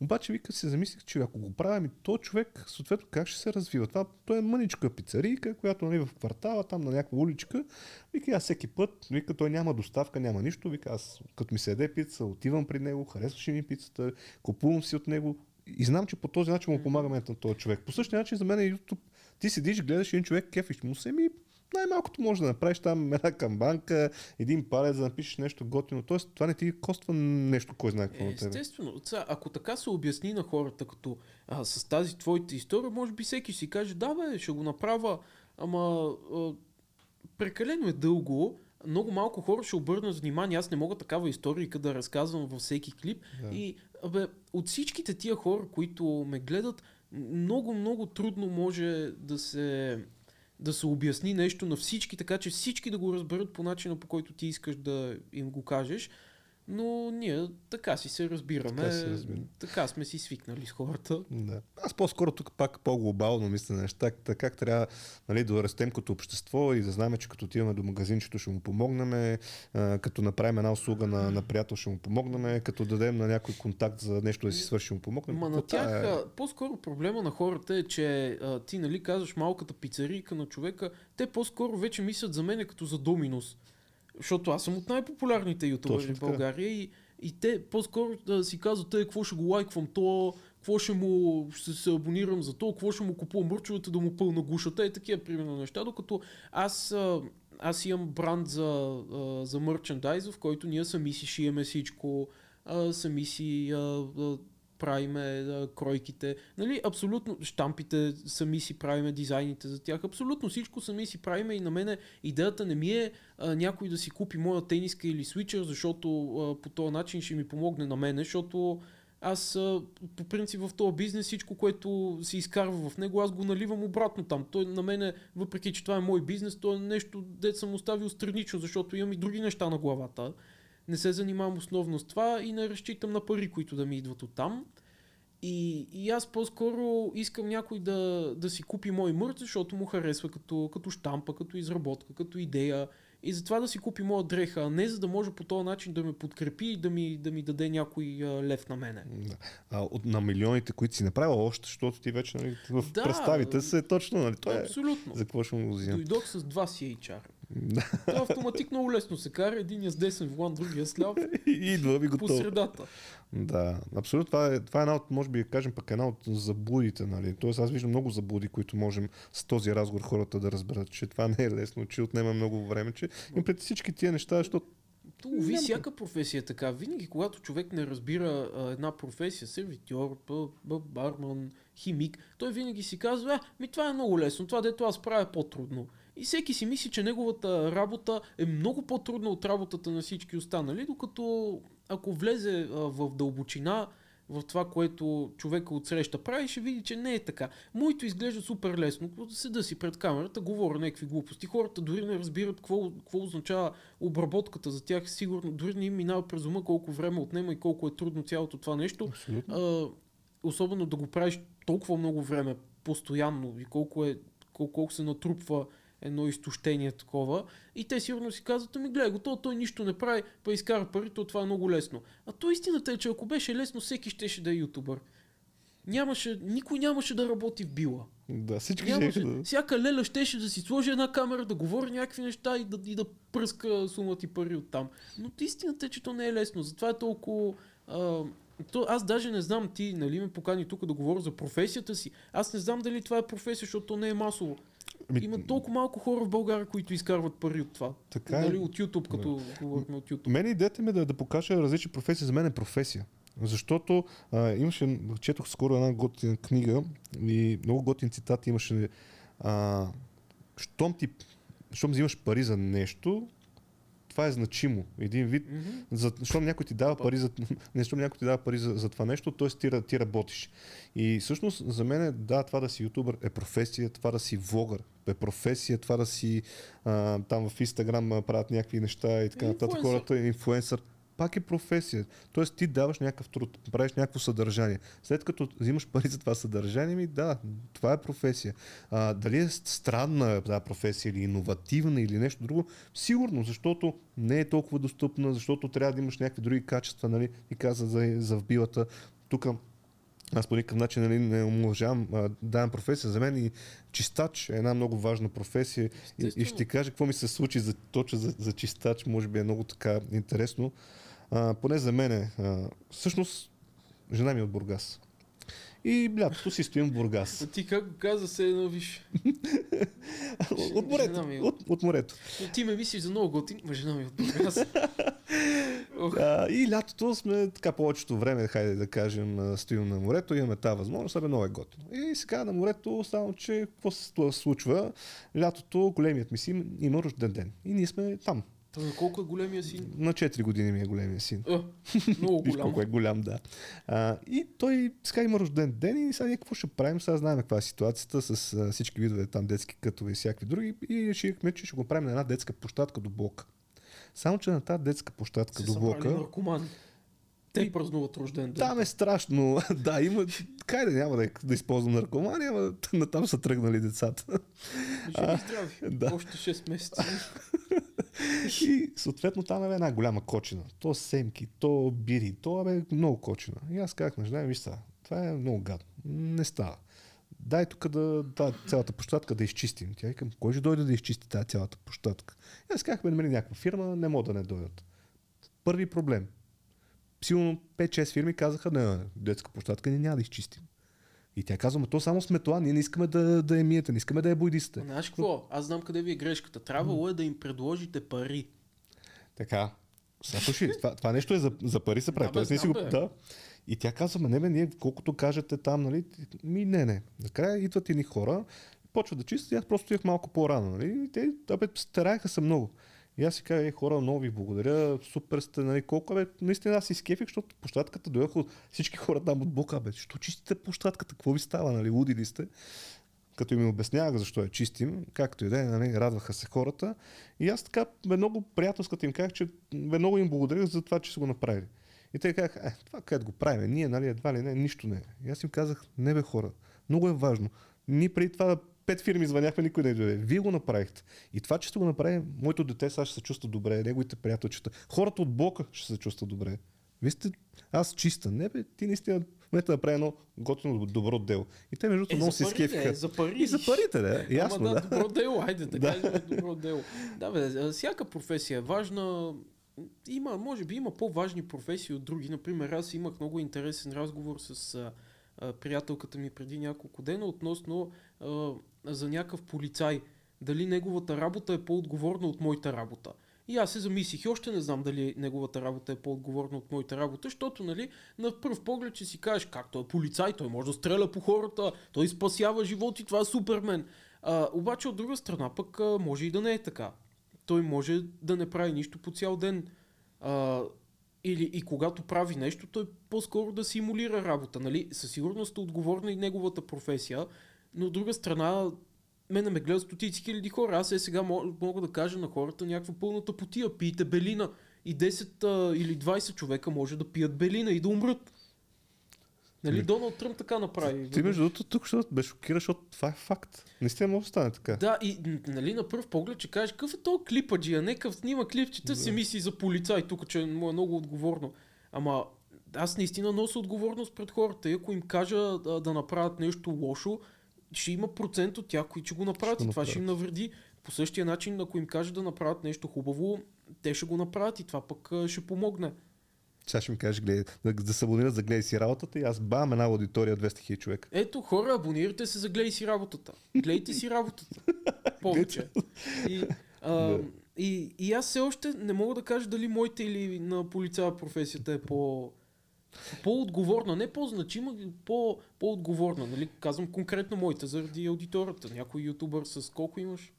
B: Обаче вика се замислих, че ако го правя, ми то човек, съответно как ще се развива. Това той е мъничка пицарийка, която нали, в квартала, там на някаква уличка. Вика, аз всеки път, вика, той няма доставка, няма нищо. Вика, аз като ми се яде пица, отивам при него, харесваше ми пицата, купувам си от него. И знам, че по този начин му помагаме на този човек. По същия начин за мен е YouTube. Ти седиш, гледаш един човек, кефиш му се ми, най-малкото може да направиш там една камбанка, един палец да напишеш нещо готино. Тоест, това не ти коства нещо, кой знае какво на тебе.
C: Естествено. Сега, ако така се обясни на хората, като а, с тази твоята история, може би всеки си каже, да бе, ще го направя, ама а, прекалено е дълго. Много малко хора ще обърнат внимание. Аз не мога такава историка да разказвам във всеки клип.
B: Да.
C: И абе, от всичките тия хора, които ме гледат, много, много трудно може да се, да се обясни нещо на всички, така че всички да го разберат по начина, по който ти искаш да им го кажеш. Но ние така си се разбираме.
B: Така се разбираме.
C: така сме си свикнали с хората.
B: Да. Аз по-скоро тук пак по-глобално мисля неща, така как трябва нали, да растем като общество и да знаем, че като отиваме до магазинчето ще му помогнем, като направим една услуга на, на приятел ще му помогнем, като дадем на някой контакт за нещо да си свърши ще му помогнем.
C: Ма на тях,
B: е?
C: по-скоро проблема на хората е, че а, ти нали казваш малката пицарийка на човека, те по-скоро вече мислят за мене като за Доминус. Защото аз съм от най-популярните ютубери в. България и, и те по-скоро да си казват, те какво ще го лайквам то, какво ще му ще се абонирам за то, какво ще му купувам мърчовете да му пълна гушата и такива примерно неща, докато аз, аз имам бранд за, за мерчендайз, в който ние сами си шиеме всичко, сами си правиме а, кройките, нали, абсолютно, штампите сами си правиме дизайните за тях, абсолютно всичко сами си правиме и на мене идеята не ми е а, някой да си купи моя тениска или свичър, защото а, по този начин ще ми помогне на мене, защото аз а, по принцип в този бизнес всичко, което се изкарва в него, аз го наливам обратно там. Той на мене, въпреки че това е мой бизнес, то е нещо, дет съм оставил странично, защото имам и други неща на главата. Не се занимавам основно с това и не разчитам на пари, които да ми идват от там. И, и аз по-скоро искам някой да, да си купи мой мърт, защото му харесва като, като штампа, като изработка, като идея. И затова да си купи моя дреха, а не за да може по този начин да ме подкрепи и да ми, да ми даде някой а, лев на мене.
B: Да. А, от, на милионите, които си направил още, защото ти вече нали, в
C: Да,
B: представите се точно, нали, това е,
C: Абсолютно.
B: за какво ще му го взимам.
C: Дойдох с два CHR.
B: Да.
C: Това автоматик много лесно се кара. Един с десен волан, другия с ляв.
B: И идва ви
C: По
B: готово.
C: средата.
B: Да, абсолютно. Това е, това е една от, може би, кажем пък една от заблудите. Нали? Тоест аз виждам много заблуди, които можем с този разговор хората да разберат, че това не е лесно, че отнема много време, че и пред всички тия неща, защото
C: То
B: Няма
C: всяка професия е така. Винаги, когато човек не разбира а, една професия, сервитьор, б, б, барман, химик, той винаги си казва, а, ми това е много лесно, това дето аз правя е по-трудно. И всеки си мисли, че неговата работа е много по-трудна от работата на всички останали, докато ако влезе а, в дълбочина, в това, което човека отсреща прави, ще види, че не е така. Моето изглежда супер лесно. Седа си пред камерата, говоря някакви глупости. Хората дори не разбират какво, какво означава обработката за тях. Сигурно дори не им минава през ума колко време отнема и колко е трудно цялото това нещо.
B: абсолютно.
C: А, особено да го правиш толкова много време, постоянно и колко, е, колко, колко се натрупва едно изтощение такова. И те сигурно си казват, ами гледай, готово, той нищо не прави, па изкара пари, то това е много лесно. А то истината е, че ако беше лесно, всеки щеше да е ютубър. Нямаше, никой нямаше да работи в била.
B: Да, всички
C: Нямаше.
B: да...
C: Всяка леля щеше да си сложи една камера, да говори някакви неща и да, и да пръска сумата и пари оттам. Но истината е, че то не е лесно. Затова е толкова... А, то, аз даже не знам, ти нали ме покани тук да говоря за професията си. Аз не знам дали това е професия, защото то не е масово.
B: Ами,
C: Има толкова малко хора в България, които изкарват пари от това.
B: Така е.
C: нали, от YouTube, като говорихме от YouTube.
B: Мен идеята ми е да, да покажа различни професии. За мен е професия. Защото а, имаше, четох скоро една готина книга и много готин цитат имаше. А, щом ти, щом взимаш пари за нещо, това е значимо. Един вид,
C: Мгм.
B: за, щом някой ти дава пари за, не, някой ти дава пари за, за това нещо, т.е. Ти, ти работиш. И всъщност за мен е, да, това да си ютубър е професия, това да си влогър е професия, това да си а, там в Инстаграм правят някакви неща и така нататък.
C: Инфлуенсър.
B: Хората, инфлуенсър, пак е професия. Тоест ти даваш някакъв труд, правиш някакво съдържание. След като взимаш пари за това съдържание, ми да, това е професия. А, дали е странна тази професия или иновативна или нещо друго, сигурно, защото не е толкова достъпна, защото трябва да имаш някакви други качества, нали, и каза за, за в билата. Тук аз по никакъв начин нали, не омължавам дадена професия. За мен и чистач е една много важна професия. И, и ще ти кажа какво ми се случи за, точно за, за чистач. Може би е много така интересно. А, поне за мен. А, всъщност, жена ми е от Бургас. И лятото си стоим в Бургас.
C: А ти как го каза се едно виж?
B: от морето.
C: е
B: От, от морето.
C: Но ти ме мислиш за много готин, ма жена ми е от Бургас.
B: А, и лятото сме така повечето време, хайде да кажем, стоим на морето, имаме тази възможност, абе много е готино. И сега на морето, само че какво се сл- случва? Лятото големият ми син има рожден ден. И ние сме там.
C: Та на колко е големия син?
B: На 4 години ми е големия син.
C: А, много
B: Виж
C: голям.
B: колко е голям, да. А, и той сега има рожден ден и сега ние какво ще правим? Сега знаем каква е ситуацията с а, всички видове там детски кътове и всякакви други и решихме, че ще го правим на една детска площадка до блока. Само, че на тази детска площадка
C: Се
B: до блока,
C: наркомани. Те празнуват рожден ден.
B: там е страшно. да, има, кай да няма да, да използвам наркомания, ама натам са тръгнали децата.
C: Живи и здрави.
B: да.
C: Още 6 месеца.
B: И съответно там е една голяма кочина. То семки, то бири, то е много кочина. И аз казах на жена, ми, виж сега, това е много гадно. Не става. Дай тук да, да цялата площадка да изчистим. Тя викам, кой ще дойде да изчисти тази цялата площадка? И аз казах, намери някаква фирма, не мога да не дойдат. Първи проблем. Силно 5-6 фирми казаха, не, не, детска площадка ние няма да изчистим. И тя казва, «Ма то само сметла, ние не искаме да, да я миете, не искаме да я бойдисте.
C: Ма Знаеш какво? Аз знам къде ви е грешката. Трябвало е да им предложите пари.
B: Така. Слушай, това, това нещо е за, за пари се прави.
C: Да,
B: Тоест, ние си го, да. И тя казва, «Ма не, бе, ние колкото кажете там, нали, ми не, не. Накрая идват едни хора, почват да чистят, аз просто стоях малко по-рано, нали, и те, абе, стараеха се много. И аз си казах, е, хора, много ви благодаря, супер сте, нали, колко, бе, наистина аз си скефих, защото площадката дойдоха всички хора там от блока, бе, що чистите площадката, какво ви става, нали, луди ли сте? като им обяснявах защо я чистим, както и да е, нали, радваха се хората. И аз така много приятелската им казах, че много им благодаря за това, че са го направили. И те казаха, е, това където го правим, ние, нали, едва ли не, нищо не е. И аз им казах, не бе хора, много е важно. Ние преди това пет фирми звъняхме, никой не дойде. Вие го направихте. И това, че сте го направили, моето дете сега ще се чувства добре, неговите приятелчета. Хората от блока ще се чувстват добре. Вие сте, аз чиста. Не бе, ти наистина в момента направи едно готино добро дело. И те между другото
C: Е,
B: много се
C: пари,
B: скефиха.
C: е, за пари.
B: И за парите, да. Ясно,
C: Ама да,
B: да.
C: добро дело, айде да
B: Да.
C: добро дело. Да, бе, всяка професия е важна. Има, може би има по-важни професии от други. Например, аз имах много интересен разговор с а, приятелката ми преди няколко дена относно а, за някакъв полицай. Дали неговата работа е по-отговорна от моята работа. И аз се замислих и още не знам дали неговата работа е по-отговорна от моята работа, защото, нали, на пръв поглед ще си кажеш, как той е полицай, той може да стреля по хората, той спасява животи, това е супермен. А, обаче от друга страна пък а, може и да не е така. Той може да не прави нищо по цял ден. А, или и когато прави нещо, той по-скоро да симулира работа. Нали? Със сигурност е отговорна и неговата професия, но от друга страна мене ме гледат стотици хиляди хора. Аз е сега мога, мога да кажа на хората някаква пълната потия. Пийте белина. И 10 а, или 20 човека може да пият белина и да умрат. Нали, Доналд Тръмп така направи.
B: Ти между другото тук ще ме шокира, защото това е факт. Наистина може да стане така.
C: Да, и нали, на пръв поглед ще кажеш, какъв е то клипаджи, а не къв снима клипчета, си мисли за полицай тук, че му е много отговорно. Ама аз наистина нося отговорност пред хората и ако им кажа да, да направят нещо лошо, ще има процент от тях, които ще го направят
B: Ще
C: и това ще им навреди. По същия начин, ако им кажа да направят нещо хубаво, те ще го направят и това пък ще помогне.
B: Сега ще ми кажеш, гледай, да, да се абонират за гледай си работата и аз бам една аудитория 200 000 човека.
C: Ето, хора, абонирайте се за гледай си работата. Гледайте си работата. Повече. И, а,
B: Да.
C: и, и аз все още не мога да кажа дали моята или на полицая професията е по, по-отговорна, не по-значима, по, по-отговорна. Нали? Казвам конкретно моята, заради аудиторията. Някой ютубър с колко имаш?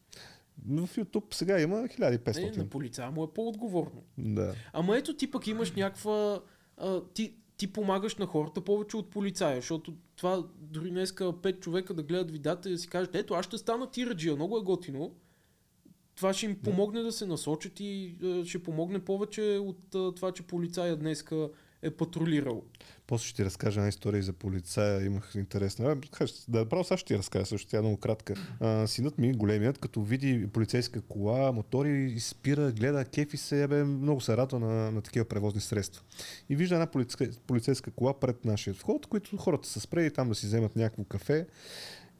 B: В YouTube сега има 1500.
C: Не, на полицая му е по-отговорно.
B: Да.
C: Ама ето ти пък имаш някаква... А, ти, ти помагаш на хората повече от полицая, защото това дори днеска пет човека да гледат видеята и да си кажат, ето аз ще стана тираджия, много е готино. Това ще им помогне да се насочат и ще помогне повече от това, че полицая днеска е патрулирал.
B: После ще ти разкажа една история за полицая. Имах интересна. Кажа, Да, право сега ще ти разкажа също. Тя е много кратка. А, синът ми, големият, като види полицейска кола, мотори, спира, гледа, кефи се, бе, много се радва на, на такива превозни средства. И вижда една полицейска, полицейска кола пред нашия вход, които хората са спрели там да си вземат някакво кафе.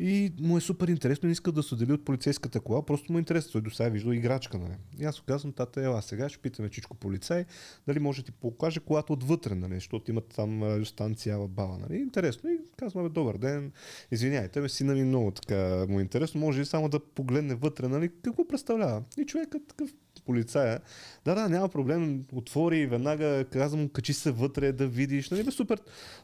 B: И му е супер интересно, не иска да се отдели от полицейската кола, просто му е интересно. Той до сега е виждал играчка, нали? И аз казвам, тата, ела сега, ще питаме чичко полицай, дали може да ти покаже колата отвътре, нали? Защото имат там радиостанция баба, нали? Интересно. И казвам, бе, добър ден, извиняйте, ме сина ми много така му е интересно, може ли само да погледне вътре, нали? Какво представлява? И човекът такъв полицая. Да, да, няма проблем. Отвори веднага казвам му, качи се вътре да видиш. Нали, бе, супер.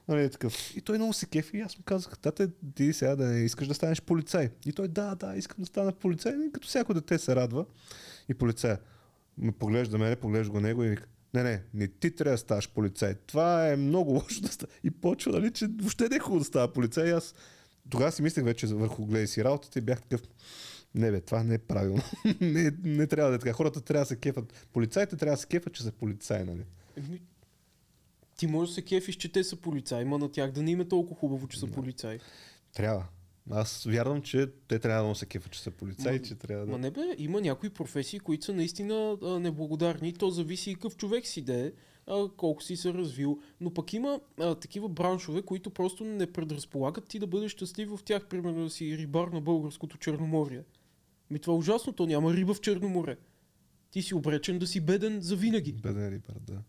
B: Нали, такъв. И той много се кефи и аз му казах, тате, ти сега да не искаш да станеш полицай. И той, да, да, искам да стана полицай. И като всяко дете се радва. И полицая ме поглежда мене, поглежда го него и вика, не, не, не ти трябва да ставаш полицай. Това е много лошо да става. И почва, нали, че въобще не е хубаво да става полицай. И аз тогава си мислех вече върху гледай си работата и бях такъв, не бе, това не е правилно. не, не трябва да е така. Хората трябва да се кефат. Полицаите трябва да се кефат, че са полицаи, нали?
C: Еми, Ти можеш да се кефиш, че те са полицаи, ма на тях да не им е толкова хубаво, че са полицаи.
B: Трябва. Аз вярвам, че те трябва да се кефат, че са полицаи,
C: Ма-
B: че трябва да...
C: Ма не бе, има някои професии, които са наистина а, неблагодарни. То зависи и какъв човек си да е, а, колко си се развил. Но пък има а, такива браншове, които просто не предразполагат ти да бъдеш щастлив в тях. Примерно да си рибар на българското Черноморие. Ми това е ужасно, то няма риба в Черноморе. Ти си обречен да си беден за винаги.
B: Беден рибар, да.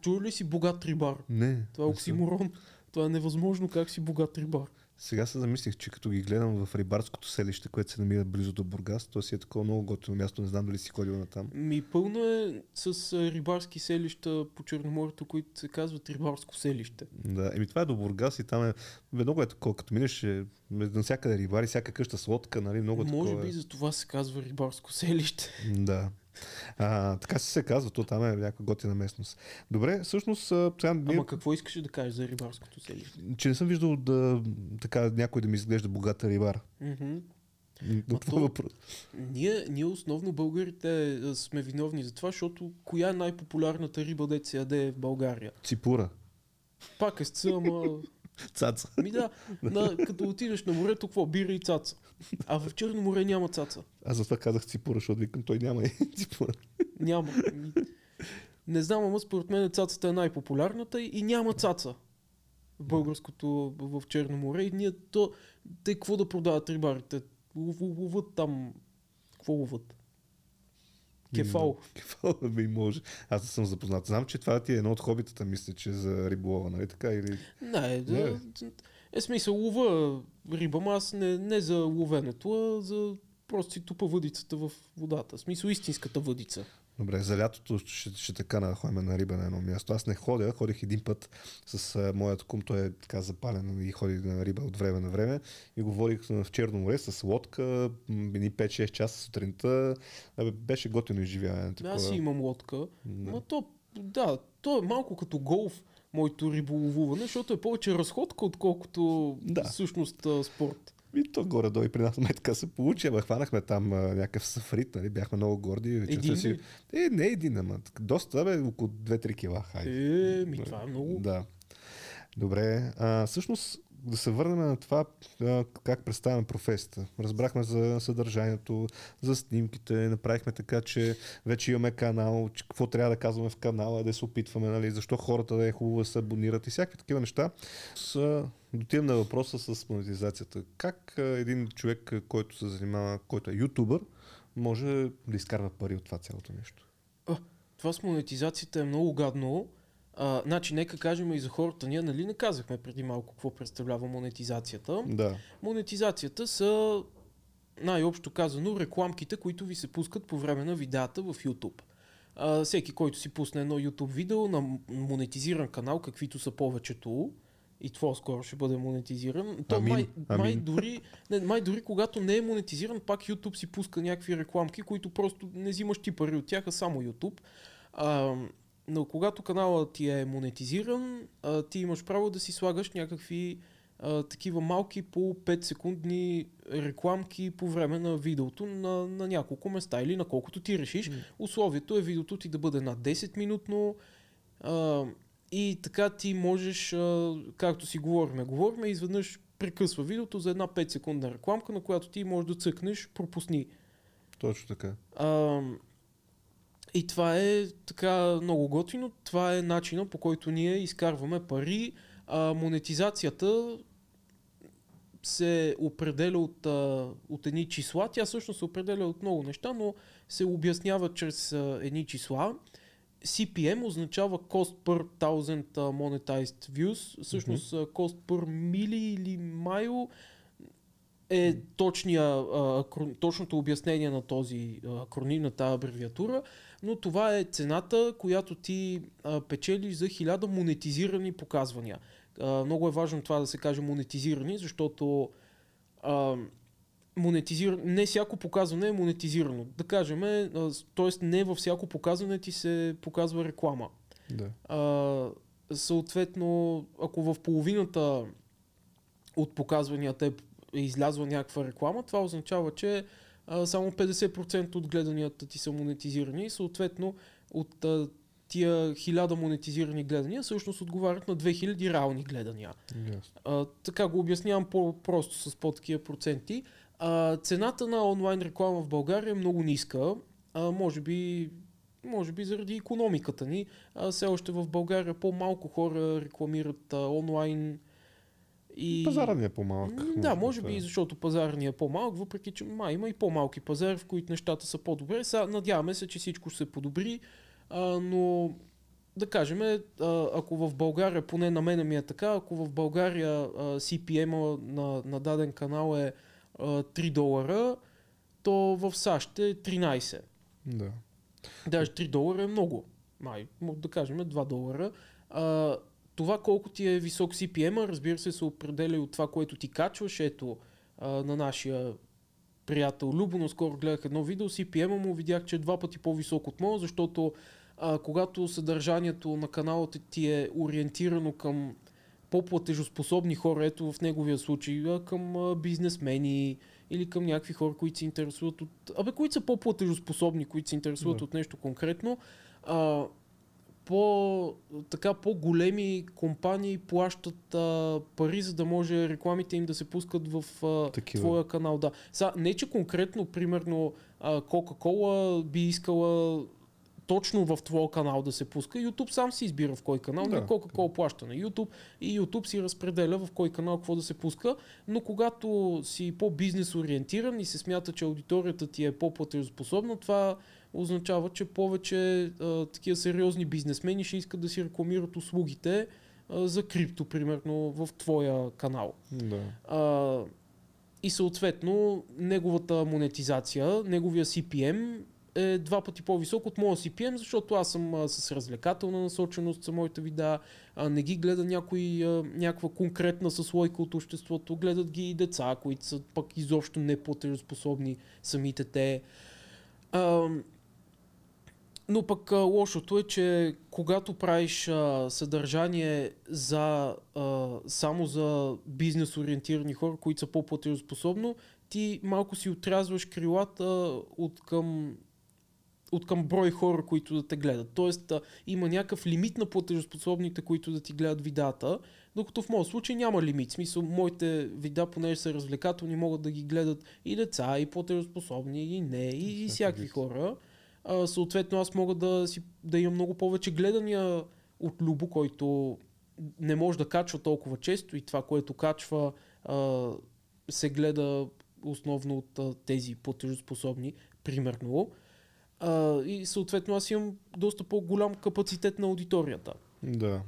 C: Чул ли си богат рибар?
B: Не.
C: Това е оксиморон. Това е невъзможно как си богат рибар.
B: Сега се замислих, че като ги гледам в рибарското селище, което се намира близо до Бургас, то си е такова много готино място, не знам дали си ходил на там.
C: Ми пълно е с рибарски селища по Черноморието, които се казват рибарско селище.
B: Да, еми това е до Бургас и там е, много е такова, като минеш е, навсякъде рибари, всяка къща с лодка, нали, много е
C: Може
B: такова.
C: би за това се казва рибарско селище.
B: Да. А, така си се казва, то там е някаква готина местност. Добре, всъщност, сега, ние,
C: Ама какво искаш да кажеш за рибарското селище?
B: че не съм виждал да, така, някой да ми изглежда богата рибар. Това
C: то-
B: въпрос.
C: Ние, ние основно българите сме виновни за това, защото коя е най-популярната риба, се яде в България?
B: Ципура.
C: Пак е сца, ама...
B: Цаца.
C: Ми да, на, като отидеш на морето, какво? Бира и цаца. А в Черно море няма цаца.
B: Аз затова казах ципура, защото викам, той няма и ципура.
C: Няма. Не знам, ама според мен цацата е най-популярната и няма цаца в българското в Черно море. И ние то, те какво да продават рибарите? Лов- Ловат там, какво ловат? Кефал.
B: Кефал би може. Аз не съм запознат. Знам, че това ти е едно от хобитата, мисля, че за риболова, нали така? Или...
C: Не, да,
B: Не,
C: е смисъл лова риба, ама аз не, не за ловенето, а за просто си тупа въдицата в водата. В смисъл истинската въдица.
B: Добре, за лятото ще, ще така да ходим на риба на едно място. Аз не ходя, ходих един път с а, моят кум, той е така запален и ходи на риба от време на време. И говорих в Черно море с лодка, едни 5-6 часа сутринта. Абе, беше готино изживяване.
C: Да, аз си имам лодка.
B: Да.
C: Ма то, да, то е малко като голф, моето риболовуване, защото е повече разходка, отколкото
B: Да.
C: всъщност спорт.
B: И то горе-долу и при нас май така се получи, ама хванахме там а, някакъв сафрит, нали? бяхме много горди.
C: Един
B: си... Е, не един, ама доста, бе, около 2-3 кила. Хайде.
C: Е, ми това е много.
B: Да. Добре. А, всъщност, да се върнем на това а, как представяме професията. Разбрахме за съдържанието, за снимките, направихме така, че вече имаме канал, че какво трябва да казваме в канала, да се опитваме, нали, защо хората да е хубаво да се абонират и всякакви такива неща. С, дотивам на въпроса с монетизацията. Как а, един човек, а, който се занимава, който е ютубър, може да изкарва пари от това цялото нещо?
C: Това с монетизацията е много гадно. А, значи, нека кажем и за хората. Ние нали не казахме преди малко какво представлява монетизацията.
B: Да.
C: Монетизацията са най-общо казано рекламките, които ви се пускат по време на видеята в YouTube. А, всеки, който си пусне едно YouTube видео на монетизиран канал, каквито са повечето, и това скоро ще бъде монетизиран. То
B: Амин,
C: май, май,
B: амин.
C: дори, не, май дори когато не е монетизиран, пак YouTube си пуска някакви рекламки, които просто не взимаш ти пари от тях, а само YouTube. А, но когато каналът ти е монетизиран, а, ти имаш право да си слагаш някакви а, такива малки по 5 секундни рекламки по време на видеото на, на няколко места или на колкото ти решиш. Условието е видеото ти да бъде над 10 минутно а, и така ти можеш, а, както си говориме, говориме, изведнъж прекъсва видеото за една 5 секундна рекламка, на която ти можеш да цъкнеш, пропусни.
B: Точно така.
C: А, и това е така много готино. Това е начина по който ние изкарваме пари. А, монетизацията се определя от, а, от едни числа. Тя всъщност се определя от много неща, но се обяснява чрез а, едни числа. CPM означава Cost per Thousand Monetized Views. Всъщност mm-hmm. Cost per Milli или Mile е точния, точното обяснение на този акроним, на тази абревиатура, но това е цената, която ти печелиш за 1000 монетизирани показвания. Много е важно това да се каже монетизирани, защото монетизир... не всяко показване е монетизирано. Да кажем, т.е. не във всяко показване ти се показва реклама.
B: Да.
C: А, съответно, ако в половината от показванията е, е излязла някаква реклама, това означава, че а, само 50% от гледанията ти са монетизирани и съответно от а, тия 1000 монетизирани гледания всъщност отговарят на 2000 реални гледания.
B: Yes.
C: А, така го обяснявам по-просто с по-такива проценти. А, цената на онлайн реклама в България е много ниска. А, може би може би заради економиката ни. А, все още в България по-малко хора рекламират а, онлайн. И...
B: Пазара ни е по-малък.
C: Да, може би, защото пазар ни е по-малък, въпреки че ма, има и по-малки пазари, в които нещата са по-добре. Сега надяваме се, че всичко ще се подобри, а, но да кажем, а, ако в България, поне на мене ми е така, ако в България а, CPM на, на даден канал е 3 долара, то в САЩ е 13.
B: Да.
C: Даже 3 долара е много. Май, да кажем 2 долара. А, това колко ти е висок CPM, разбира се, се определя и от това, което ти качваш. Ето, а, на нашия приятел Любо, наскоро гледах едно видео, CPM му видях, че е два пъти по-висок от моя, защото а, когато съдържанието на канала ти е ориентирано към по-платежоспособни хора, ето в неговия случай, към бизнесмени или към някакви хора, които се интересуват от... Абе, които са по-платежоспособни, които се интересуват
B: Да.
C: от нещо конкретно, а, по, така, по-големи компании плащат а, пари, за да може рекламите им да се пускат в а,
B: Такива.
C: твоя канал. Да. Са, не, че конкретно, примерно, а, Coca-Cola би искала точно в твоя канал да се пуска. YouTube сам си избира в кой канал.
B: Да.
C: Да. Coca-Cola плаща на YouTube и YouTube си разпределя в кой канал какво да се пуска. Но когато си по-бизнес ориентиран и се смята, че аудиторията ти е по-платежоспособна, това означава, че повече а, такива сериозни бизнесмени ще искат да си рекламират услугите а, за крипто, примерно, в твоя канал.
B: Да.
C: А, и съответно, неговата монетизация, неговия CPM е два пъти по-висок от моя CPM, защото аз съм а, с развлекателна насоченост за моите видеа, а, не ги гледа някой, а, някаква конкретна съслойка от обществото, гледат ги и деца, които са пък изобщо неплатежоспособни самите те. А, но пък а, лошото е, че когато правиш а, съдържание за, а, само за бизнес ориентирани хора, които са по-платежоспособно, ти малко си отрязваш крилата от към от към брой хора, които да те гледат. Тоест а, има някакъв лимит на платежоспособните, които да ти гледат видеата, докато в моят случай няма лимит. В смисъл, моите видеа, понеже са развлекателни, могат да ги гледат и деца, и платежоспособни, и не, и, и всякакви хора. А, съответно, аз мога да, си, да имам много повече гледания от Любо, който не може да качва толкова често и това, което качва, а, се гледа основно от а, тези платежоспособни, примерно. А, и съответно аз имам доста по-голям капацитет на аудиторията.
B: Да.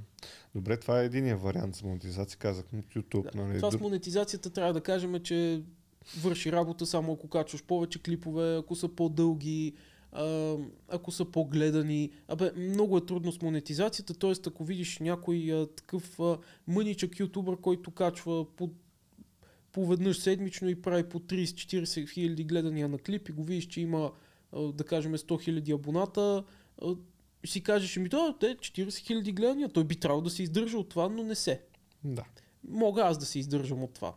B: Добре, това е единия вариант за монетизация, казахме от YouTube.
C: Да.
B: Нали?
C: Това с монетизацията трябва да кажем, че върши работа само ако качваш повече клипове, ако са по-дълги, а, ако са по-гледани. Абе, много е трудно с монетизацията, т.е. ако видиш някой а, такъв а, мъничък ютубър, който качва по, по веднъж седмично и прави по 30-40 хиляди гледания на клип и го видиш, че има да кажем 100 хиляди абоната, си кажеш, ми да, те 40 хиляди гледания, той би трябвало да се издържа от това, но не се
B: Да.
C: мога аз да се издържам от това.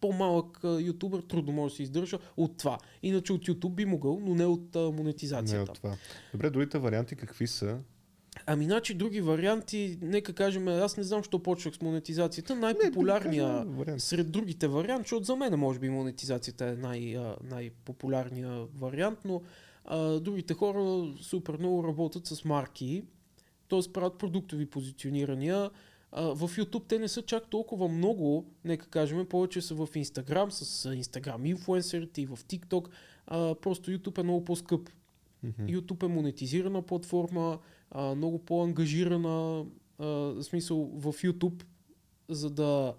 C: По-малък ютубър трудно може да се издържа от това. Иначе от YouTube би могъл, но не от а,
B: Не
C: монетизацията.
B: от това. Добре, другите варианти какви са?
C: Ами, значи други варианти, нека кажем, аз не знам, що почвах с монетизацията. Най-популярния
B: Не, да кажем вариант.
C: сред другите варианти, защото за мен може би монетизацията е най, най-популярния вариант, но а, другите хора супер много работят с марки, т.е. правят продуктови позиционирания. В YouTube те не са чак толкова много, нека кажем, повече са в Instagram, с Instagram инфлуенсерите и в TikTok. А, просто YouTube е много по-скъп.
B: Мгм.
C: YouTube е монетизирана платформа, а, много по-ангажирана, а, в смисъл в YouTube, за да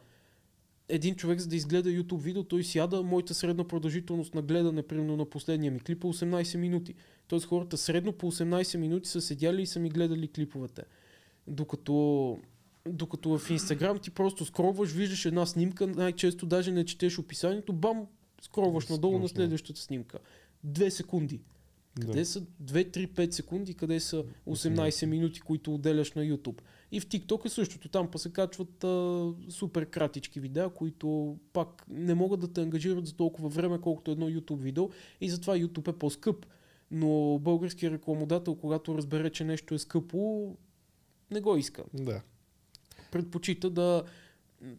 C: един човек за да изгледа YouTube видео, той сяда, моята средна продължителност на гледане, примерно на последния ми клип е 18 минути. Тоест хората средно по 18 минути са седяли и са ми гледали клиповете. Докато, докато в Instagram ти просто скроваш, виждаш една снимка, най-често даже не четеш описанието, бам, скроваш надолу на следващата снимка. Две секунди. Къде
B: Да.
C: са 2-3-5 секунди, къде са 18 минути, които отделяш на YouTube. И в TikTok е същото. Там па се качват а, супер кратички видеа, които пак не могат да те ангажират за толкова време, колкото едно YouTube видео. И затова YouTube е по-скъп. Но българският рекламодател, когато разбере, че нещо е скъпо, не го иска.
B: Да.
C: Предпочита да,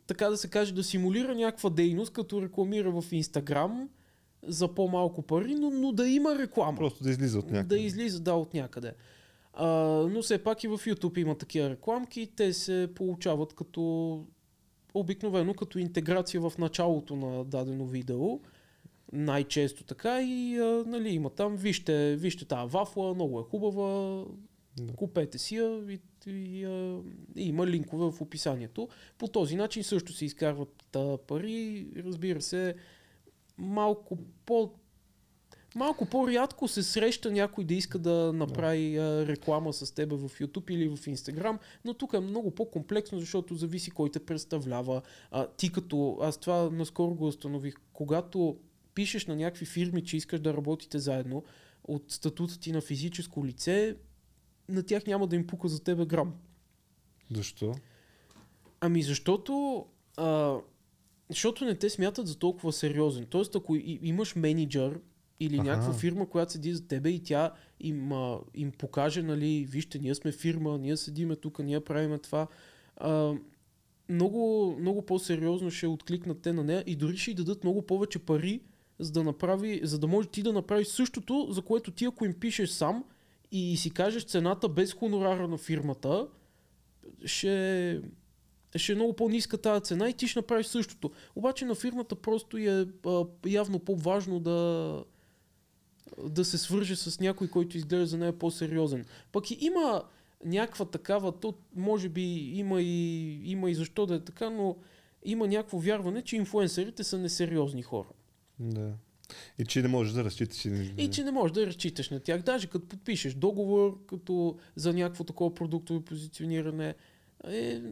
C: така да се каже, да симулира някаква дейност, като рекламира в Instagram за по-малко пари, но, но да има реклама.
B: Просто да излиза от някъде.
C: Да излиза, да, от някъде. А, но все пак и в YouTube има такива рекламки. Те се получават като обикновено като интеграция в началото на дадено видео. Най-често така и а, нали, има там, вижте, вижте тази вафла, много е хубава,
B: Да.
C: купете си я и, и, а, и има линкове в описанието. По този начин също се изкарват а, пари, разбира се, малко по Малко по-рядко се среща някой да иска да направи а, реклама с теб в YouTube или в Instagram, но тук е много по-комплексно, защото зависи кой те представлява. А, ти като, аз това наскоро го установих, когато пишеш на някакви фирми, че искаш да работите заедно, от статута ти на физическо лице, на тях няма да им пука за тебе грам.
B: Защо?
C: Ами защото, а, защото не те смятат за толкова сериозен. Тоест, ако и, имаш менеджер или
B: Аха.
C: някаква фирма, която седи за тебе и тя им, а, им покаже, нали, вижте, ние сме фирма, ние седиме тук, ние правиме това, а, много, много по-сериозно ще откликнат те на нея и дори ще й дадат много повече пари, за да, направи, за да може ти да направиш същото, за което ти ако им пишеш сам и си кажеш цената без хонорара на фирмата, ще, ще е много по-ниска тази цена и ти ще направиш същото. Обаче на фирмата просто е а, явно по-важно да, да се свърже с някой, който изглежда за нея по-сериозен. Пък и има някаква такава, то може би има и, има и защо да е така, но има някакво вярване, че инфуенсерите са несериозни хора.
B: Да. И че не можеш да разчиташ. И,
C: И че не можеш да разчиташ на тях. Даже като подпишеш договор като за някакво такова продуктово позициониране, е,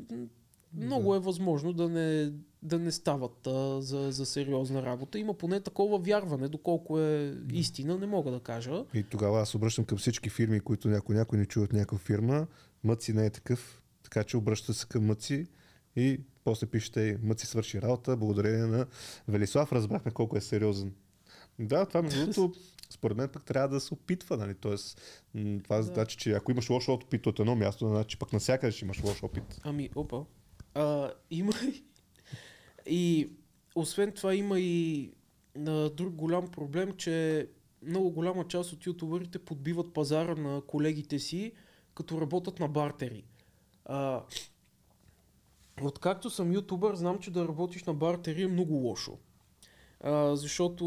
C: много
B: Да.
C: е възможно да не, да не стават а, за, за сериозна работа. Има поне такова вярване, доколко е истина, не мога да кажа.
B: И тогава аз обръщам към всички фирми, които някой, някой не чуят някаква фирма. Мъци не е такъв, така че обръщате се към Мъци и после пишете Мъци свърши работа, благодарение на Велислав разбрахме колко е сериозен. Да, това между другото, според мен пък трябва да се опитва, нали? Тоест, това
C: Да.
B: значи, че ако имаш лош опит от едно място, значи пък навсякъде ще имаш лош опит.
C: Ами, опа. А, има и... И освен това има и а, друг голям проблем, че много голяма част от ютубърите подбиват пазара на колегите си, като работят на бартери. А, откакто съм ютубър, знам, че да работиш на бартери е много лошо. А, защото,